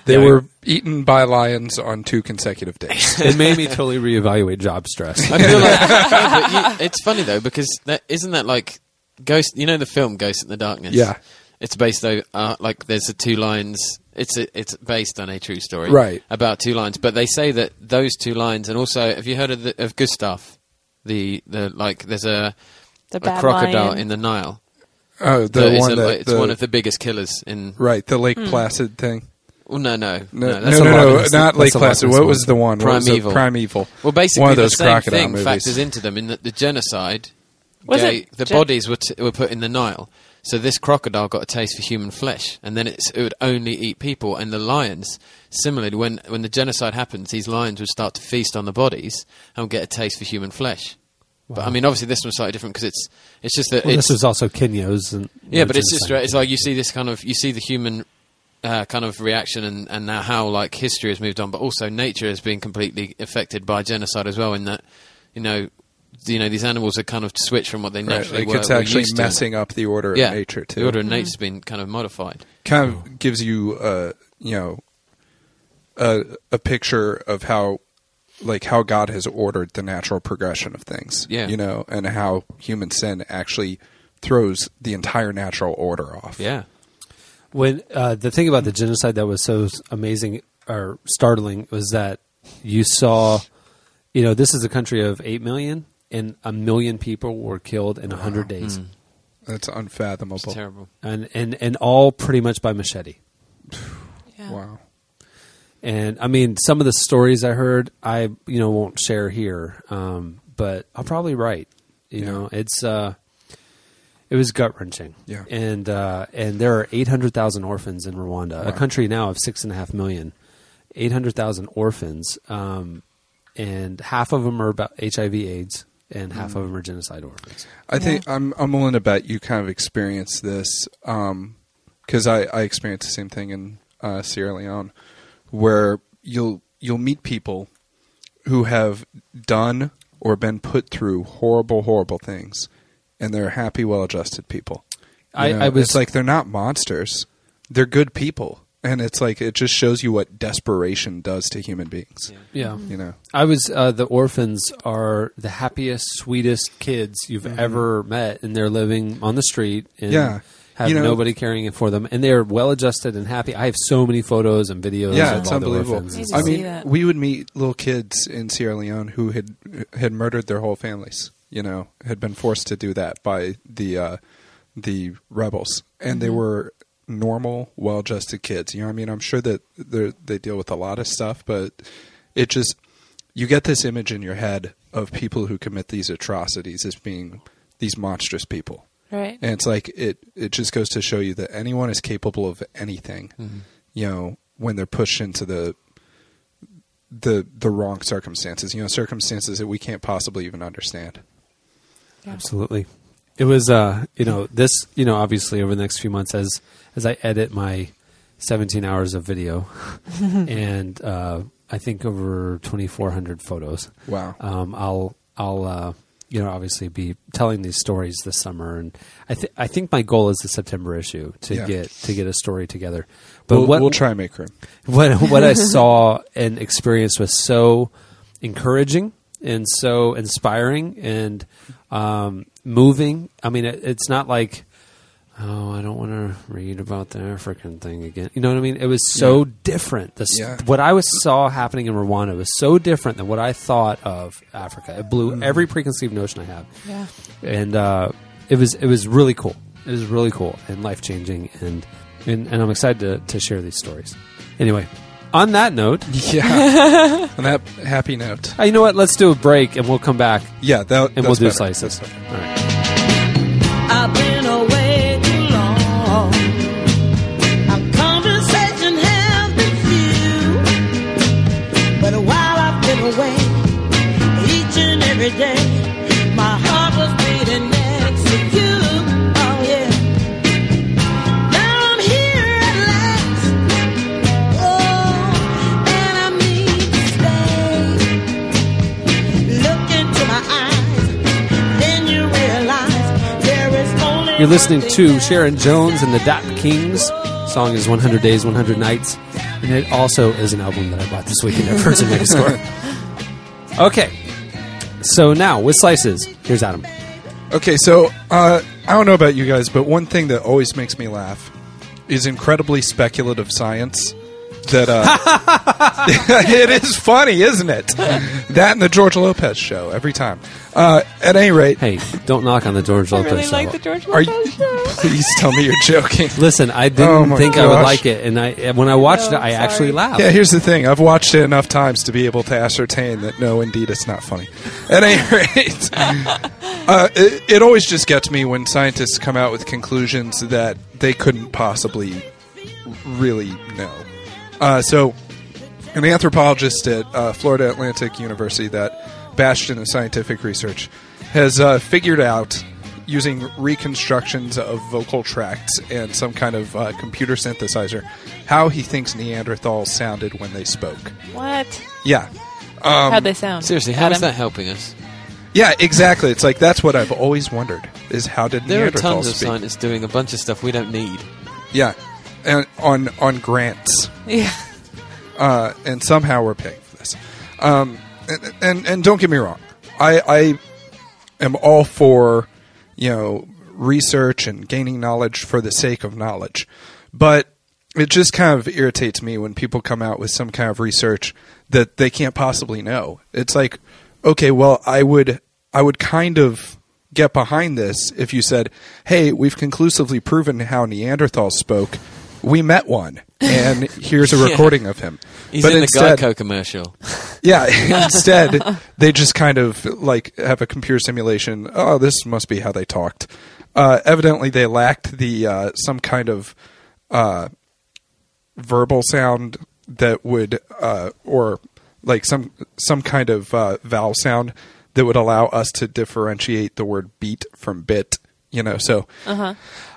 They Yeah. were eaten by lions on two consecutive days. It made me totally reevaluate job stress. I feel like no, you, it's funny though because that isn't that like Ghost. You know the film Ghost and the Darkness. Yeah. It's based though uh, like there's a two lines. It's a, it's based on a true story, Right. About two lines, but they say that those two lines, and also have you heard of the, of Gustave? The the like there's a The a crocodile lion. in the Nile. Oh, the that is one a- that it's the- one of the biggest killers in. right, the Lake Hmm. Placid thing. Well, no, no, No, no, that's no, a no, no, of- not Lake that's a lot Placid. What was the one? What was the- Primeval. Primeval. Well, basically, one of those the same crocodile thing movies. factors into them in that the genocide. Was gay- it the gen- bodies were, t- were put in the Nile. So this crocodile got a taste for human flesh, and then it's, it would only eat people. And the lions, similarly, when when the genocide happens, these lions would start to feast on the bodies and get a taste for human flesh. But I mean, obviously, this one's slightly different because it's it's just that Well, it's this was also Kenya's. And yeah, but it's just it's like you see this kind of you see the human uh, kind of reaction and and now how like history has moved on, but also nature has been completely affected by genocide as well. In that you know you know these animals are kind of switched from what they Right, naturally like were. it's were actually used to. messing up the order yeah, of nature too. The order of nature's been kind of modified. kind of gives you uh you know a a picture of how like how God has ordered the natural progression of things. Yeah. You know, and how human sin actually throws the entire natural order off. Yeah, When uh, the thing about the genocide that was so amazing or startling was that you saw, you know, this is a country of eight million, and a million people were killed in a hundred days, That's it's unfathomable. terrible. and and and all pretty much by machete. [sighs] Yeah. Wow. And I mean, some of the stories I heard, I you know won't share here, um, but I'll probably write. You Yeah. know, it's uh, it was gut wrenching. Yeah. and uh, and there are eight hundred thousand orphans in Rwanda, a country now of six and a half million. Eight hundred thousand orphans, um, and half of them are about HIV/AIDS, and half of them are genocide orphans. I think I'm I'm willing to bet you kind of experienced this because I, I experienced the same thing in uh, Sierra Leone, where you'll you'll meet people who have done or been put through horrible horrible things, and they're happy, well-adjusted people. I- know, I was- it's like they're not monsters; they're good people, and it's like it just shows you what desperation does to human beings. Yeah, You know, I was uh, the orphans are the happiest, sweetest kids you've ever met, and they're living on the street and Yeah. have You know- nobody caring it for them, and they're well adjusted and happy. I have so many photos and videos. yeah, of it's all unbelievable. orphans and Need to I mean, that. we would meet little kids in Sierra Leone who had had murdered their whole families. You know, had been forced to do that by the uh, the rebels, and they were normal, well-adjusted kids. You know, what I mean, I'm sure that they they deal with a lot of stuff, but it just you get this image in your head of people who commit these atrocities as being these monstrous people. Right. And it's like it it just goes to show you that anyone is capable of anything. You know, when they're pushed into the the the wrong circumstances, you know, circumstances that we can't possibly even understand. Absolutely. It was, uh, you know, this, you know, obviously over the next few months as as I edit my 17 hours of video [laughs] and uh, I think over 2,400 photos. Wow. Um, I'll I'll uh, you know obviously be telling these stories this summer, and I think I think my goal is the September issue to Yeah. get to get a story together. But we'll, what we'll try and make room. [laughs] what what I [laughs] saw and experienced was so encouraging and so inspiring and um, moving. I mean, it, it's not like oh, I don't want to read about the African thing again. You know what I mean? It was so Yeah. different. This Yeah. what I was saw happening in Rwanda was so different than what I thought of Africa. It blew Mm-hmm. every preconceived notion I had Yeah. and uh, it was it was really cool. It was really cool and life changing, and, and and I'm excited to, to share these stories. Anyway, on that note, [laughs] Yeah. [laughs] On that happy note. uh, you know what? Let's do a break, and we'll come back Yeah, that, and we'll do better. slices. That's better. All right. You're listening to Sharon Jones and the Dap Kings. Song is 100 Days, 100 Nights, and it also is an album that I bought this weekend at Virgin [laughs] Megastore. Okay, so now with slices, here's Adam. Okay, so uh, I don't know about you guys, but one thing that always makes me laugh is incredibly speculative science. That uh, [laughs] [laughs] it is funny, isn't it? That and the George Lopez show every time. Uh, at any rate, Hey, don't knock on the George I Lopez really show. like the George are you? Lopez show. [laughs] Please tell me you're joking. Listen, I didn't Oh my think I would like it, and I when I watched No, it, I sorry. actually laughed. Yeah, here's the thing. I've watched it enough times to be able to ascertain that no, indeed, it's not funny. At any rate, Uh, it, it always just gets me when scientists come out with conclusions that they couldn't possibly really know. Uh, so, an anthropologist at uh, Florida Atlantic University, that bastion of scientific research, has uh, figured out using reconstructions of vocal tracts and some kind of uh, computer synthesizer how he thinks Neanderthals sounded when they spoke. What? Yeah. How'd they sound? Seriously, how is Adam? that helping us? Yeah, exactly. It's like that's what I've always wondered is how did There are tons of speak? scientists doing a bunch of stuff we don't need. Yeah, and on on grants, Yeah. uh, and somehow we're paying for this. Um, and, and and don't get me wrong, I I am all for you know research and gaining knowledge for the sake of knowledge, but it just kind of irritates me when people come out with some kind of research that they can't possibly know. It's like, okay, well, I would I would kind of get behind this if you said, "Hey, we've conclusively proven how Neanderthals spoke. We met one, and here's a [laughs] Yeah. recording of him." He's but in instead, the Geico commercial. yeah, [laughs] [laughs] instead they just kind of like have a computer simulation. Oh, this must be how they talked. Uh, evidently, they lacked the uh, some kind of uh, verbal sound that would, uh, or like some some kind of uh, vowel sound that would allow us to differentiate the word beat from bit. You know, so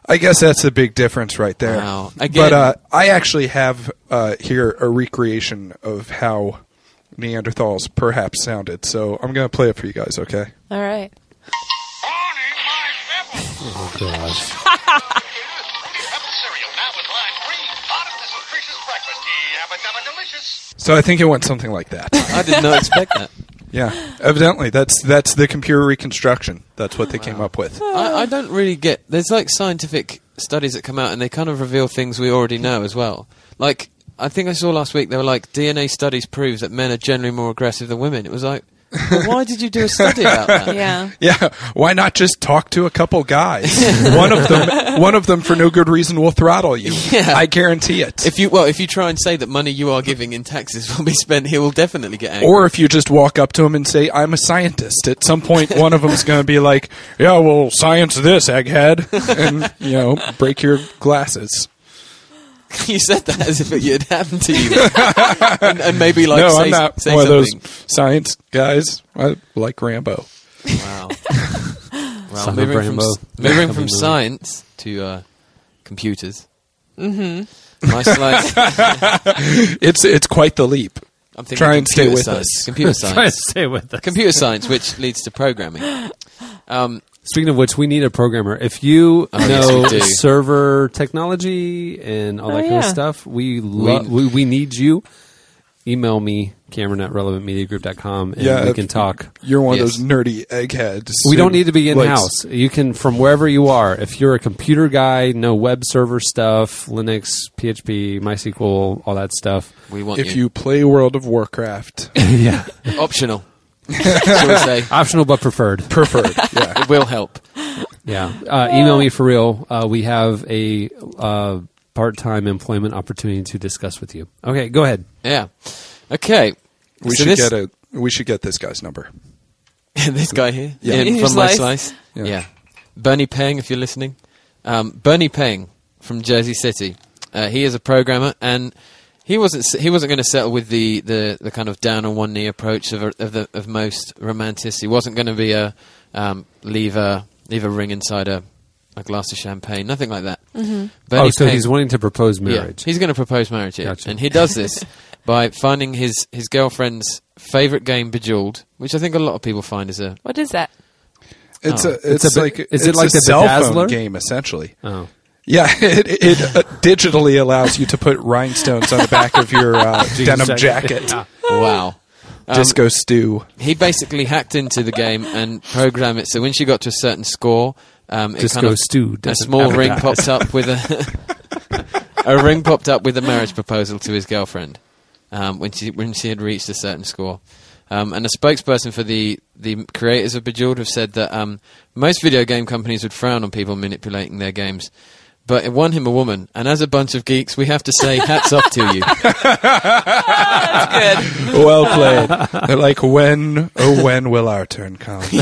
I guess that's a big difference right there. Wow. but uh, I actually have uh, here a recreation of how Neanderthals perhaps sounded. So I'm going to play it for you guys. Okay. All right. Morning, my. Oh gosh. Fruity Pebbles [laughs] cereal now with lime cream. Part of this nutritious breakfast. Yabba dabba delicious. So I think it went something like that. I did not expect that. Yeah. Evidently, that's that's the computer reconstruction. That's what they came up with. I, I don't really get. There's like scientific studies that come out and they kind of reveal things we already know as well. Like I think I saw last week they were like DNA studies proves that men are generally more aggressive than women. It was like, well, why did you do a study about [laughs] that? Yeah. Yeah. Why not just talk to a couple guys? [laughs] one of them, one of them, for no good reason, will throttle you. Yeah. I guarantee it. If you well, if you try and say that money you are giving in taxes will be spent, he will definitely get angry. or if you just walk up to him and say, "I'm a scientist," at some point, [laughs] one of them's going to be like, "Yeah, well, science this, egghead," and you know, break your glasses. [laughs] you said that as if it had happened to you, [laughs] and, and maybe like no, say, I'm not say one something. of those science guys. I like Rambo. Wow. [laughs] well, Son of moving from, moving from science to uh, computers. Mm-hmm. My slice. It's it's quite the leap. I'm thinking Try and stay with science. us. Computer science. Try to science. stay with us. computer science, which leads to programming. Um, Speaking of which, we need a programmer. If you Oh, know we do. server technology and all Oh, that kind of stuff, we, lo- we we need you. Email me, Cameron at relevantmediagroup.com, and Yeah, we can talk. You're one Yes. of those nerdy eggheads. We don't need to be in likes- house. You can from wherever you are. If you're a computer guy, know web server stuff, Linux, PHP, MySQL, all that stuff. we want If you play World of Warcraft, yeah, [laughs] optional, shall we say? [laughs] optional but preferred. preferred. [laughs] Yeah. It will help. Yeah, uh, email me for real. Uh, we have a uh, part-time employment opportunity to discuss with you. Okay, go ahead. Yeah. Okay. We So should this, get a. We should get this guy's number. [laughs] this guy here Yeah. in- Your from my slice. slice. Yeah. Yeah. Bernie Peng, if you're listening. Um, Bernie Peng from Jersey City. Uh, he is a programmer, and he wasn't he wasn't going to settle with the, the, the kind of down on one knee approach of of, the, of most romanticists. He wasn't going to be a um, leave a leave a ring inside a, a glass of champagne, nothing like that. Mm-hmm. oh, so he's wanting to propose Yeah, marriage. he's going to propose marriage here, Gotcha. and he does this [laughs] by finding his his girlfriend's favorite game, Bejeweled, which I think a lot of people find is a What is that? It's Oh. a. It's, It's a like. bit- is it like a the cell phone game essentially? oh, Yeah, [laughs] it, it uh, digitally allows you to put rhinestones on the back of your uh, [laughs] denim jacket. Yeah. wow. Um, Disco Stu. he basically hacked into the game and programmed it so when she got to a certain score, um, it Disco kind of, stew a small ring advertise. popped up with a [laughs] a ring popped up with a marriage proposal to his girlfriend um, when she when she had reached a certain score. Um, and a spokesperson for the, the creators of Bejeweled have said that um, most video game companies would frown on people manipulating their games, but it won him a woman. And as a bunch of geeks, we have to say hats off to you. [laughs] well played. They're like, when, oh, when will our turn come? [laughs]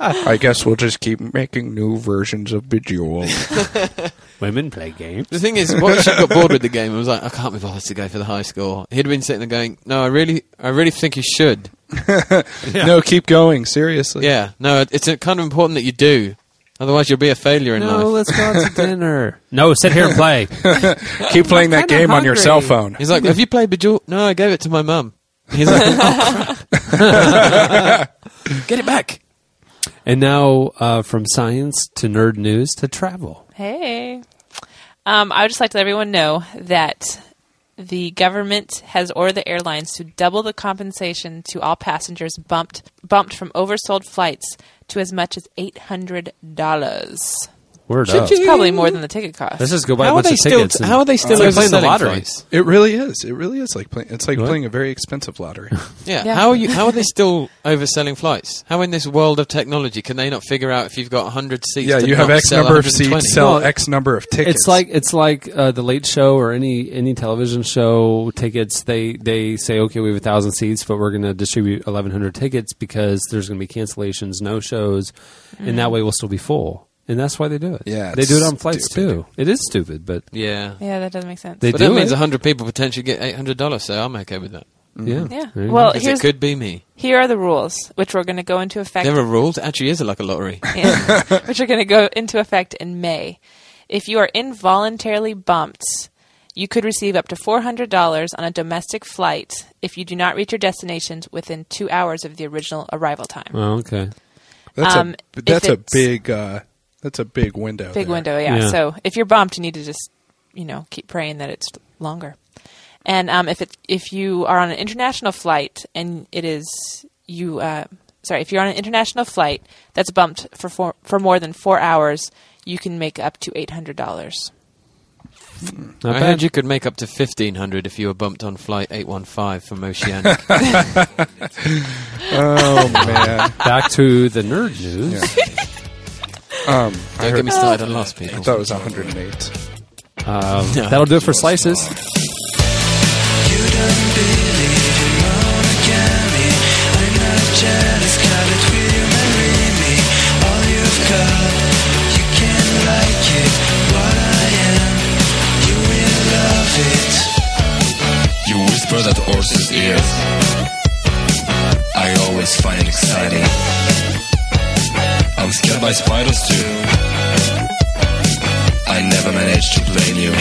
I guess we'll just keep making new versions of Bejeweled. [laughs] Women play games. The thing is, once she got bored with the game and was like, I can't be bothered to go for the high score? He'd been sitting there going, No, I really, I really think you should. No, keep going. Seriously. Yeah, no, it's uh, kind of important that you do. Otherwise, you'll be a failure in No, life. let's go out to [laughs] dinner. No, sit here and play. [laughs] Keep playing that kinda game on your hungry. cell phone. He's like, Have you played Bejeweled? No, I gave it to my mum. He's like, Oh, crap. [laughs] Get it back. And now, uh, from science to nerd news to travel. Hey. Um, I would just like to let everyone know that the government has ordered the airlines to double the compensation to all passengers bumped bumped from oversold flights to as much as eight hundred dollars. Word up. It's probably more than the ticket cost. Let's just go buy a How are bunch they of still? tickets. and- How are they still It's like playing the lottery. flights? It really is. It really is like playing. It's like What? playing a very expensive lottery. [laughs] Yeah. Yeah. How are you? How are they still overselling flights? How in this world of technology can they not figure out if you've got hundred seats? yeah, to you have not X sell number of 120? seats, sell Well, X number of tickets. It's like it's like uh, the Late Show or any any television show tickets. They they say okay, we have a thousand seats, but we're going to distribute eleven hundred tickets because there's going to be cancellations, no shows, and that way we'll still be full. And that's why they do it. Yeah, they do it on flights stupid. too. It is stupid, but Yeah. yeah, that doesn't make sense. they But do that means it. hundred people potentially get eight hundred dollars. So I'm okay with that. yeah, yeah. Well, go. It could be me. here are the rules, which we're going to go into effect. There are rules. Actually is it like a lottery. [laughs] in, which are going to go into effect in May. If you are involuntarily bumped, you could receive up to $400 on a domestic flight if you do not reach your destinations within two hours of the original arrival time. oh, okay. that's um, a that's a big uh, that's a big window. Big there. window, yeah. Yeah. So if you're bumped, you need to just, you know, keep praying that it's longer. And um, if it if you are on an international flight and it is you, uh, sorry, if you're on an international flight that's bumped for four, for more than four hours, you can make up to eight hundred dollars. Not I bad. heard you could make up to fifteen hundred if you were bumped on flight eight one five from Oceanic. [laughs] Oh man. Back to the nerd news. Um, I, Don't heard, get me started on lost I people. thought it was 108. Um, No. That'll do it for slices. You whisper that horse's ears. I always find it exciting. I'm scared by spiders too. I never managed to blame you.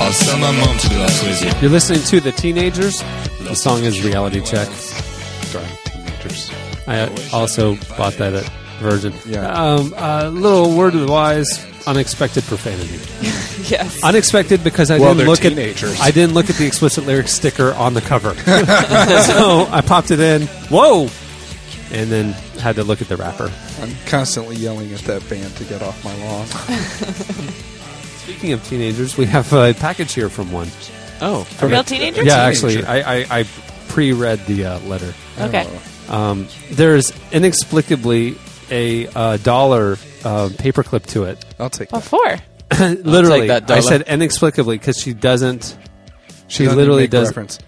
I'll sell my mom to be lost with you. You're listening to the Teenagers. The song is Reality Check. Darn teenagers. I also bought that at Virgin. Yeah. Um, a little word of the wise: unexpected profanity. [laughs] Yes. Unexpected because I Well, didn't look teenagers. at I didn't look at the explicit lyrics sticker on the cover, [laughs] [laughs] so I popped it in. Whoa! And then had to look at the wrapper. I'm constantly yelling at that band to get off my lawn. [laughs] Speaking of teenagers, we have a package here from one. Oh, A real teenager? Yeah, teenager. actually, I, I, I pre-read the uh, letter. Okay. Um, there's inexplicably a uh, dollar uh, paperclip to it. I'll take What that. for? [laughs] literally, that I dollar. said inexplicably because she doesn't. She doesn't literally make does. Reference.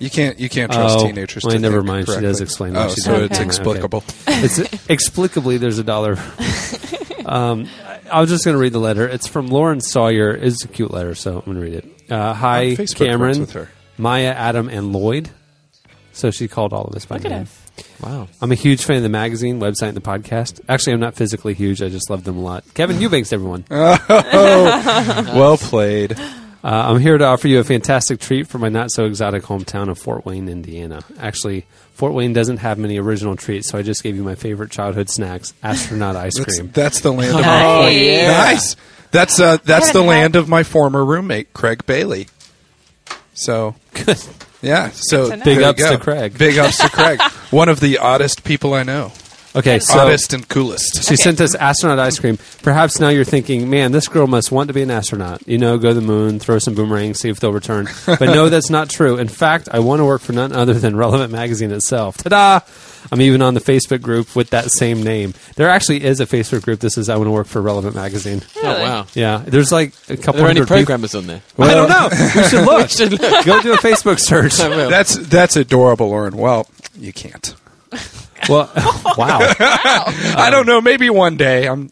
You can't. You can't trust Oh, teenagers. well, to never think mind. She does explain Oh, why so did it's it. Okay. explicable. It's [laughs] explicably there's a dollar. [laughs] um, I- I was just going to read the letter. It's from Lauren Sawyer. It's a cute letter, so I'm going to read it. Uh, hi, On Facebook Cameron, with her. Maya, Adam, and Lloyd. So she called all of us by Look at name. us. wow. I'm a huge fan of the magazine, website, and the podcast. Actually, I'm not physically huge. I just love them a lot. Kevin Eubanks, everyone. Uh, [laughs] well played. I'm here to offer you a fantastic treat from my not so exotic hometown of Fort Wayne, Indiana. Actually, Fort Wayne doesn't have many original treats, so I just gave you my favorite childhood snacks, astronaut ice That's, cream. that's the land of [laughs] Nice. my Yeah. nice. That's uh, that's the land of my former roommate, Craig Bailey. So good. yeah, so. Big there ups to Craig. Big ups to [laughs] Craig. One of the oddest people I know. Okay, so oddest and coolest. she sent us astronaut ice cream. Perhaps now you're thinking, man, this girl must want to be an astronaut. You know, go to the moon, throw some boomerangs, see if they'll return. But no, that's not true. In fact, I want to work for none other than Relevant Magazine itself. Ta-da! I'm even on the Facebook group with that same name. There actually is a Facebook group. This is I want to work for Relevant Magazine. Oh wow. Yeah, there's like a couple Are couple there any hundred people. programmers on there? I don't know. [laughs] We should look. Go do a Facebook search. [laughs] I will. That's that's adorable, Lauren. Well, you can't. Well, [laughs] wow. I don't know. Maybe one day. I'm.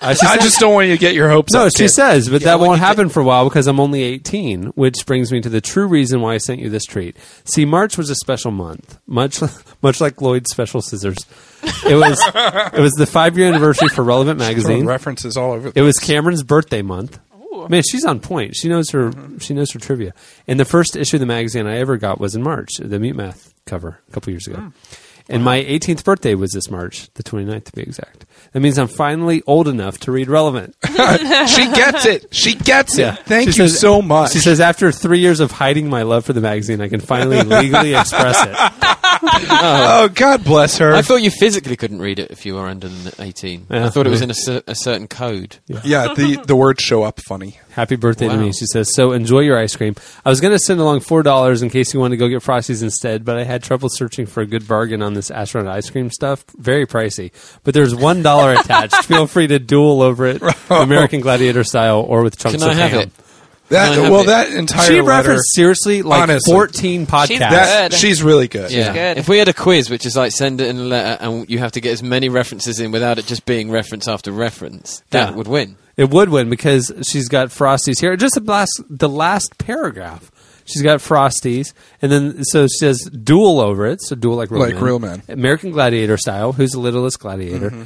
Uh, she I said- just don't want you to get your hopes up. No, she kid. says, but Yeah, that won't you happen for a while because I'm only 18, which brings me to the true reason why I sent you this treat. See, March was a special month, much [laughs] much like Lloyd's special scissors. It was it was the five year anniversary for Relevant Throwing magazine. references all over. It was Cameron's birthday month. Man, she's on point. She knows her. She knows her trivia. And the first issue of the magazine I ever got was in March, the Mute Math cover a couple years ago. And my 18th birthday was this March, the 29th to be exact. That means I'm finally old enough to read Relevant. [laughs] she gets it. She gets it. Thank She you says- so much. She says, after three years of hiding my love for the magazine, I can finally legally express it. [laughs] Oh. "Oh, God bless her." I thought you physically couldn't read it if you were under 18. Yeah. I thought it was in a, cer- a certain code. yeah, the the words show up funny. Happy birthday to me. She says, so enjoy your ice cream. I was going to send along $4 in case you wanted to go get Frosties instead, but I had trouble searching for a good bargain on this astronaut ice cream stuff. Very pricey. But there's $1 [laughs] attached. Feel free to duel over it, [laughs] oh. American Gladiator style or with chunks Can I of have ham. it? That I well, that entire She letter. referenced seriously like Honestly. 14 podcasts. That Good. she's really good. Yeah. good. If we had a quiz, which is like send it in a letter, and you have to get as many references in without it just being reference after reference, that Yeah. would win. It would win because she's got Frosties here. Just the last, the last paragraph. She's got Frosties, and then so she says duel over it. So duel like real Like men. real men. American Gladiator style. Who's the littlest gladiator? Mm-hmm.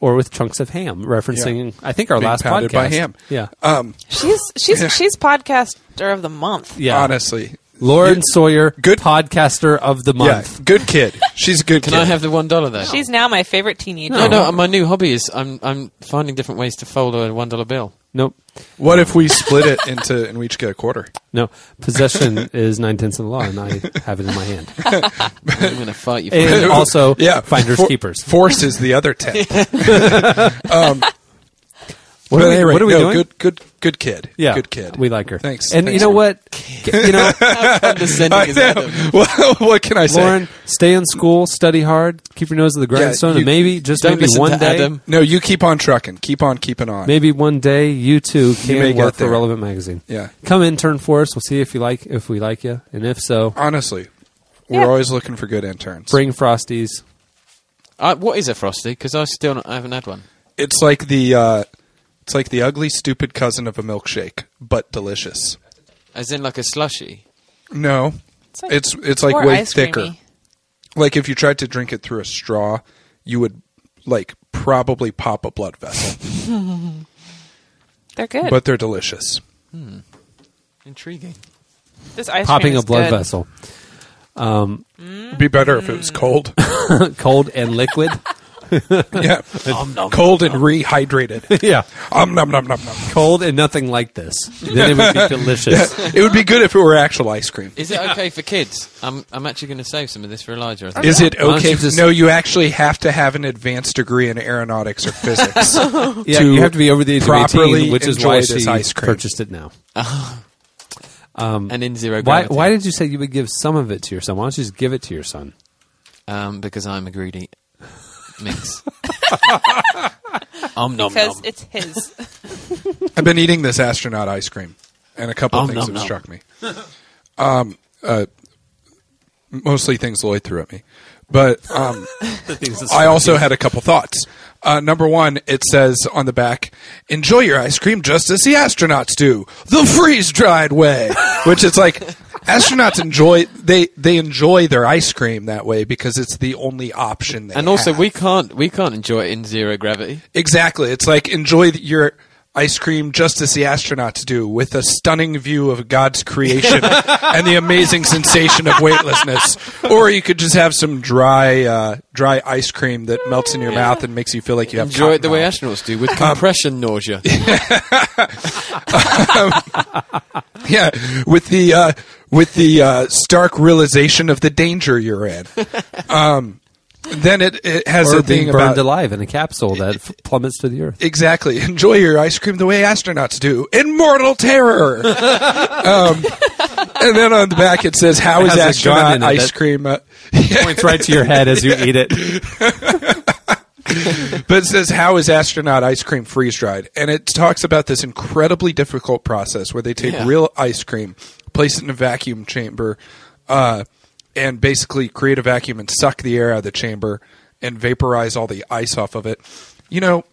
Or with chunks of ham, referencing I think our Being last pounded podcast. by ham. Yeah, Um, She's she's she's podcaster of the month. yeah. honestly, Lauren You- Sawyer, good- podcaster of the yeah, month. good kid. She's a good. Can kid. I have the one dollar though? She's now my favorite teenager. no, no. My new hobby is I'm I'm finding different ways to fold a one dollar bill. Nope, What if we split it into and we each get a quarter? no. Possession is nine tenths of the law, and I have it in my hand. I'm going to fight you. For And it. also, Yeah, finders for- keepers. Force is the other ten. [laughs] Um, What But are we, what are we no, doing? Good, good, good kid. Yeah, good kid. We like her. Thanks. And Thanks you know [laughs] for- [laughs] what? You know, Condescending I as know. Adam. Well, what can I say? Lauren, stay in school, study hard, keep your nose to the grindstone, you- and maybe just Don't maybe one to day, Adam. No, you keep on trucking. Keep on keeping on. maybe one day you too can may get work for. Relevant Magazine. Yeah. Come intern for us. We'll see if you like if we like you, and if so, Honestly, we're Yeah. always looking for good interns. bring frosties. Uh, what is a frosty? Because I still not, I haven't had one. It's like the uh, it's like the ugly, stupid cousin of a milkshake, but delicious. As in like a slushy. No, It's like it's it's like way thicker. Like if you tried to drink it through a straw, you would like probably pop a blood vessel. [laughs] They're good. but they're delicious. Hmm. Intriguing. this ice Popping cream a blood good. vessel, um, It'd be better if it was cold. [laughs] cold and liquid. [laughs] [laughs] yeah, cold and rehydrated. [laughs] yeah, Um, nom nom nom nom. cold and nothing like this. Then it would be [laughs] delicious. It would be good if it were actual ice cream. Is it okay for kids? I'm I'm actually going to save some of this for Elijah. I think. Is it okay? you just- no, you actually have to have an advanced degree in aeronautics or physics. Yeah, you have to be over the age of eighteen, which is why this she ice cream. purchased it now. and in zero Why? gravity. Why did you say you would give some of it to your son? Why don't you just give it to your son? Um, because I'm a greedy minx. um, [laughs] nom, because nom. it's his. I've been eating this astronaut ice cream, and a couple of Om things nom have nom. struck me. Um, uh, mostly things Lloyd threw at me, but um, [laughs] I also had a couple thoughts. Uh, number one, it says on the back, "Enjoy your ice cream just as the astronauts do, the freeze-dried way." [laughs] Which it's like astronauts enjoy they they enjoy their ice cream that way because it's the only option. They and also, have. we can't we can't enjoy it in zero gravity. Exactly. It's like enjoy your ice cream just as the astronauts do, with a stunning view of God's creation [laughs] and the amazing sensation of weightlessness. Or you could just have some dry, uh, dry ice cream that melts in your mouth and makes you feel like you have Enjoy it the cotton way mouth. astronauts do with compression nausea. [laughs] Yeah, with the uh, with the uh, stark realization of the danger you're in. Um, then it, it has or a being thing burned about alive in a capsule that f- plummets to the earth. Exactly. Enjoy your ice cream the way astronauts do. In mortal terror. [laughs] um, and then on the back it says, "How It is has a gun astronaut it ice cream?" Uh, [laughs] Points right to your head as you eat it. [laughs] but it says, "How is astronaut ice cream freeze dried?" And it talks about this incredibly difficult process where they take Yeah. real ice cream, place it in a vacuum chamber, uh, and basically create a vacuum and suck the air out of the chamber and vaporize all the ice off of it. You know,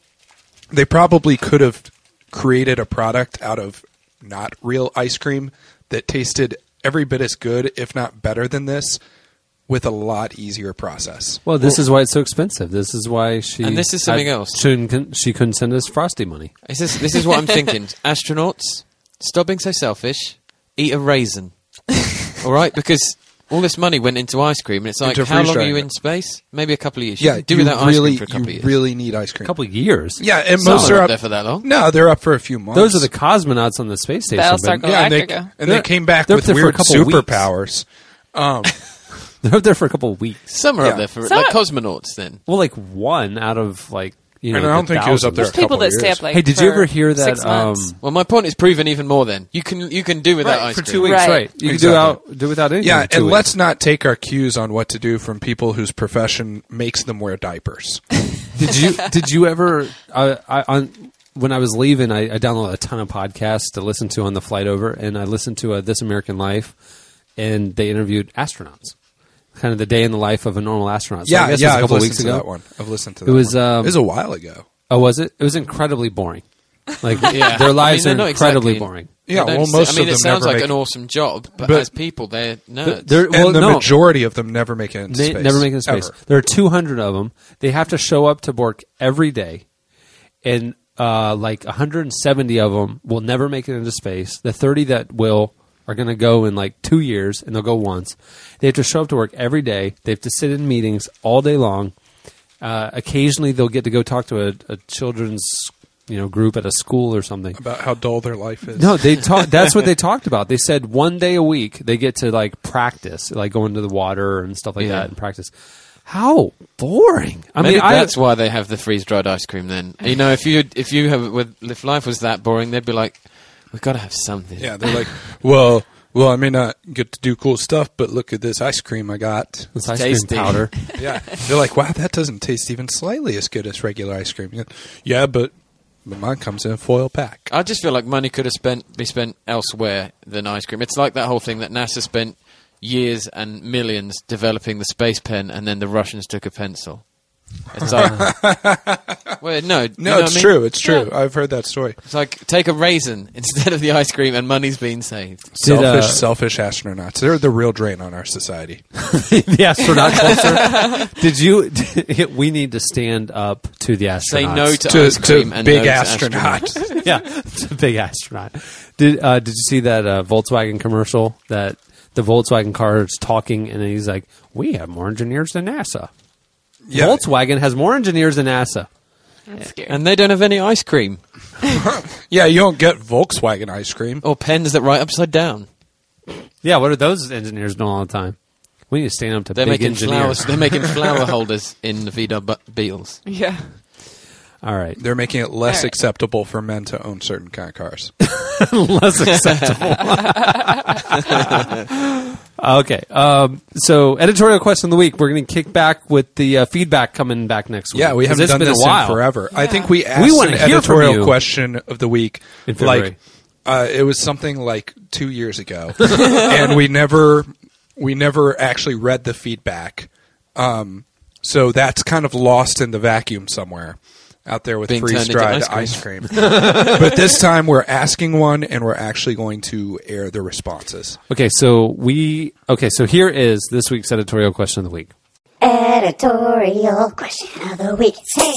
they probably could have created a product out of not real ice cream that tasted every bit as good, if not better than this, with a lot easier process. Well, this is why it's so expensive. This is why she And this is something had- else. Shouldn't, she couldn't send us frosty money. This is, this is what I'm thinking. [laughs] Astronauts, stop being so selfish. Eat a raisin. All right? Because all this money went into ice cream, and it's like, Into how long are freeze-drying you it. in space? Maybe a couple of years. You Yeah, can do you without really, ice cream for a couple you of years. really need ice cream. A couple of years. Yeah, and Some most are are up up there for that long. No, they're up for a few months. Those are the cosmonauts on the space station. Battlestar but- yeah, and they, Galactica. and They're- came back they're up with there for a weird couple weeks. superpowers. Um, [laughs] They're up there for a couple of weeks. Some are Yeah. up there for Some like are- cosmonauts. Then Well, like one out of like you know. And I don't the think he was up there There's people couple that stay years. up like. Hey, did you ever hear that? Six months. Um, well, my point is proven even more. Then you can you can do without right, ice for cream. two weeks, Right. right? You can do out do without anything. yeah, and weeks. let's not take our cues on what to do from people whose profession makes them wear diapers. [laughs] Did you did you ever uh, I, on when I was leaving? I, I downloaded a ton of podcasts to listen to on the flight over, and I listened to uh, This American Life, and they interviewed astronauts, kind of the day in the life of a normal astronaut. So I yeah, guess yeah, it was a I've couple listened weeks ago. that one. I've listened to It that. was, one. um, it was a while ago. Oh, was it? It was incredibly boring. Like [laughs] Yeah. their I lives mean, they're not incredibly exactly- boring. Yeah, They don't well, most I mean, it sounds like make, an awesome job, but, But- as people, they're nerds. They're, well, and the no, majority of them never make it into they space. never make it in space. ever. There are 200 of them. They have to show up to work every day, and uh, like 170 of them will never make it into space. The 30 that will are going to go in like two years, and they'll go once. They have to show up to work every day. They have to sit in meetings all day long. Uh, occasionally, they'll get to go talk to a, a children's you know group at a school or something. about how dull their life is. No, they talk. That's what they talked about. They said one day a week they get to like practice, like go into the water and stuff like Yeah. that and practice. How boring! I Maybe mean, I, that's why they have the freeze dried ice cream. Then you know, if you if you have with if life was that boring, they'd be like, we've got to have something. Yeah, they're like, well, well, I may not get to do cool stuff, but look at this ice cream I got. this ice tasty. cream powder. [laughs] Yeah, they're like, wow, that doesn't taste even slightly as good as regular ice cream. Yeah, Yeah, but but mine comes in a foil pack. I just feel like money could have spent be spent elsewhere than ice cream. It's like that whole thing that NASA spent years and millions developing the space pen, and then the Russians took a pencil. It's like, [laughs] well, no, you No, know what it's I mean? true. It's true. I've heard that story. It's like take a raisin instead of the ice cream, and money's being saved. Did, selfish, uh, selfish astronauts. They're the real drain on our society. [laughs] the astronaut culture. Did you? [laughs] we need to stand up to the astronauts. Say no to, To, ice cream to and big no to astronaut. astronauts. yeah, it's a big astronaut. Did uh, Did you see that uh, Volkswagen commercial that the Volkswagen car is talking and he's like, "We have more engineers than NASA." Yeah, Volkswagen has more engineers than NASA. That's scary. and they don't have any ice cream [laughs] yeah. You don't get Volkswagen ice cream. or pens that write upside down. Yeah, what are those engineers doing all the time? We need to stand up to They're big making engineers. flowers. They're making [laughs] flower holders in the VW Bu- Beetles. yeah. All right, They're making it less All right. acceptable for men to own certain kind of cars. [laughs] less acceptable. Okay, um, so editorial question of the week. We're going to kick back with the uh, feedback coming back next week. Yeah, we haven't it's done been this a while. in forever. I think we asked wanna an editorial question of the week. In like, uh, it was something like two years ago, [laughs] and we never we never actually read the feedback. Um, so that's kind of lost in the vacuum somewhere out there with Being freeze dried ice ice cream. [laughs] but this time we're asking one, and we're actually going to air the responses. Okay, so we okay. So here is this week's editorial question of the week. Editorial question of the week. Hey.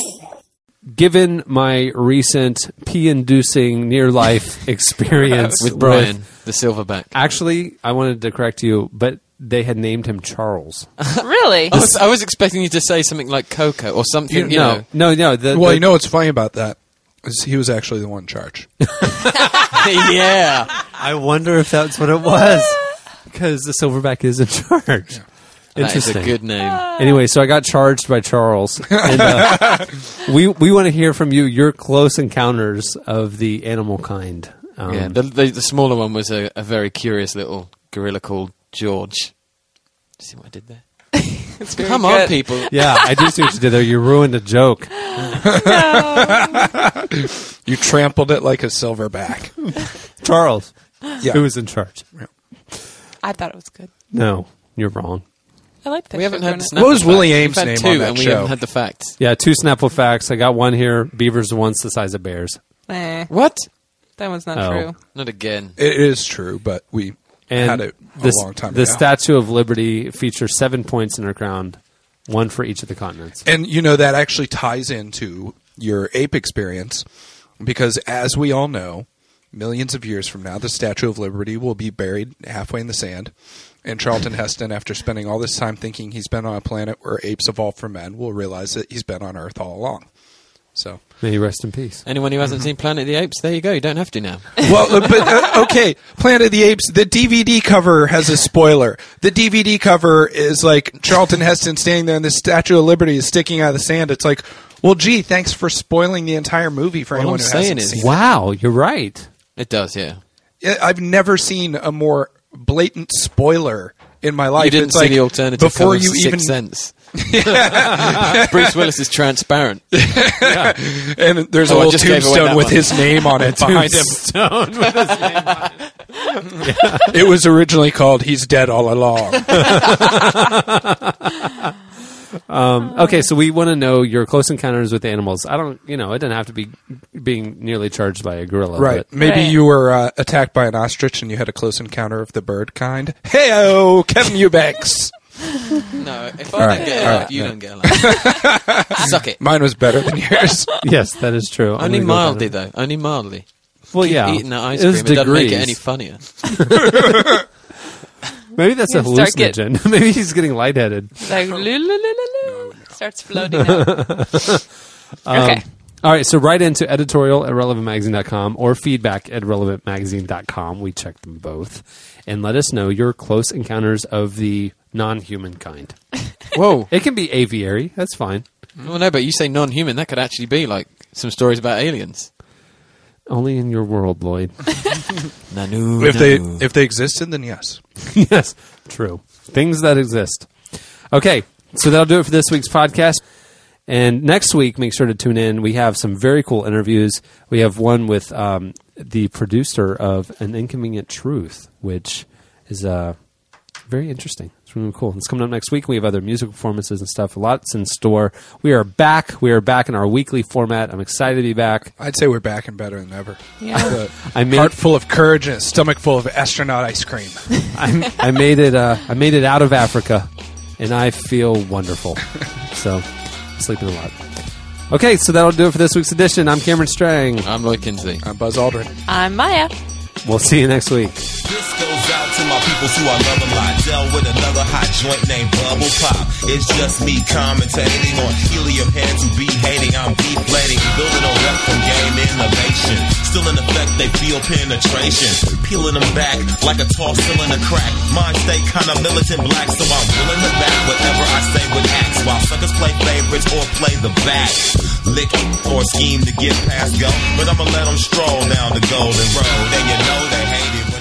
Given my recent pee-inducing near-life [laughs] experience With Brian, the silverback. actually, I wanted to correct you, but they had named him Charles. [laughs] Really? I was, I was expecting you to say something like Coco or something. You, no, know, no, no. The, Well, the- you know what's funny about that is he was actually the one in charge. [laughs] [laughs] yeah. I wonder if that's what it was because the silverback is in charge. That is Interesting. a good name. Anyway, so I got charged by Charles, and uh, we we want to hear from you your close encounters of the animal kind. Um, yeah, the, the, the smaller one was a, a very curious little gorilla called George. See what I did there? [laughs] It's very Come on, people. [laughs] Yeah, I do see what you did there. You ruined a joke. [laughs] No. You trampled it like a silverback. Charles, Yeah. who was in charge? I thought it was good. No, you're wrong. I like that. We haven't show had the growing What was Willie facts. Ames' name two, on that and we show? haven't had the facts. Yeah, two Snapple facts. I got one here. Beavers are once the size of bears. Eh, What? that one's not Oh. true. Not again. It is true, but we And had it a the, long time the ago. Statue of Liberty features seven points in her crown, one for each of the continents. And you know that actually ties into your ape experience because as we all know, millions of years from now the Statue of Liberty will be buried halfway in the sand. And Charlton [laughs] Heston, after spending all this time thinking he's been on a planet where apes evolved from men, will realize that he's been on Earth all along. So, May you rest in peace. Anyone who hasn't seen Planet of the Apes, there you go. You don't have to now. [laughs] well, uh, but uh, okay, Planet of the Apes. The DVD cover has a spoiler. The DVD cover is like Charlton Heston standing there, and the Statue of Liberty is sticking out of the sand. It's like, well, gee, thanks for spoiling the entire movie for All anyone I'm who saying hasn't is- seen. Wow, you're right. It does, yeah. it. I've never seen a more blatant spoiler in my life. You didn't it's see like the alternative before cover you Sixth even Sense. [laughs] Bruce Willis is transparent. [laughs] and there's a Oh, I little just gave away tombstone that with one. his name on it [laughs] behind him. Stone with his name on it. It was originally called "He's Dead All Along." Okay, so we want to know your close encounters with animals. I don't, you know, it doesn't have to be being nearly charged by a gorilla. Right. but- Maybe Right. you were uh, attacked by an ostrich and you had a close encounter of the bird kind. Hey, oh, Kevin Eubanks. No, if I All right, don't get a all laugh, right, you no. don't get a laugh. [laughs] Suck it. Mine was better than yours. [laughs] yes, that is true. Only gonna go with mildly, though. Only mildly. Well, yeah, Eating that ice it cream, it doesn't make it any funnier. [laughs] Maybe that's a You start get- Maybe he's getting lightheaded. Like, starts floating out. Um, okay. All right, so write into editorial at relevantmagazine.com or feedback at relevantmagazine.com. We check them both. And let us know your close encounters of the non human kind. [laughs] Whoa. It can be aviary. That's fine. well, no, but you say non-human. That could actually be like some stories about aliens. Only in your world, Lloyd. [laughs] Nanu, if they nanu. if they existed, then yes. [laughs] yes, true. Things that exist. Okay, so that'll do it for this week's podcast. And next week, make sure to tune in. We have some very cool interviews. We have one with um, the producer of An Inconvenient Truth, which is uh, very interesting. It's really cool. It's coming up next week. We have other music performances and stuff. Lots in store. We are back. We are back in our weekly format. I'm excited to be back. I'd say we're back and better than ever. Yeah. I made heart full of courage and a stomach full of astronaut ice cream. [laughs] I, I made it. Uh, I made it out of Africa, and I feel wonderful. [laughs] So, I'm sleeping a lot. Okay, so that'll do it for this week's edition. I'm Cameron Strang. I'm Lloyd Kinsley. I'm Buzz Aldrin. I'm Maya. We'll see you next week. My people who I love a lot. Dealt with another hot joint named Bubble Pop. It's just me commentating on helium heads who be hating. I'm deflating, building a rep from game innovation. Still in effect, they feel penetration. Peeling them back like a tall cylinder crack. Mine stay kinda militant black, so I'm willing to back whatever I say with acts. While suckers play favorites or play the back. Lick or scheme to get past go. But I'ma let them stroll down the golden road. And you know they hate it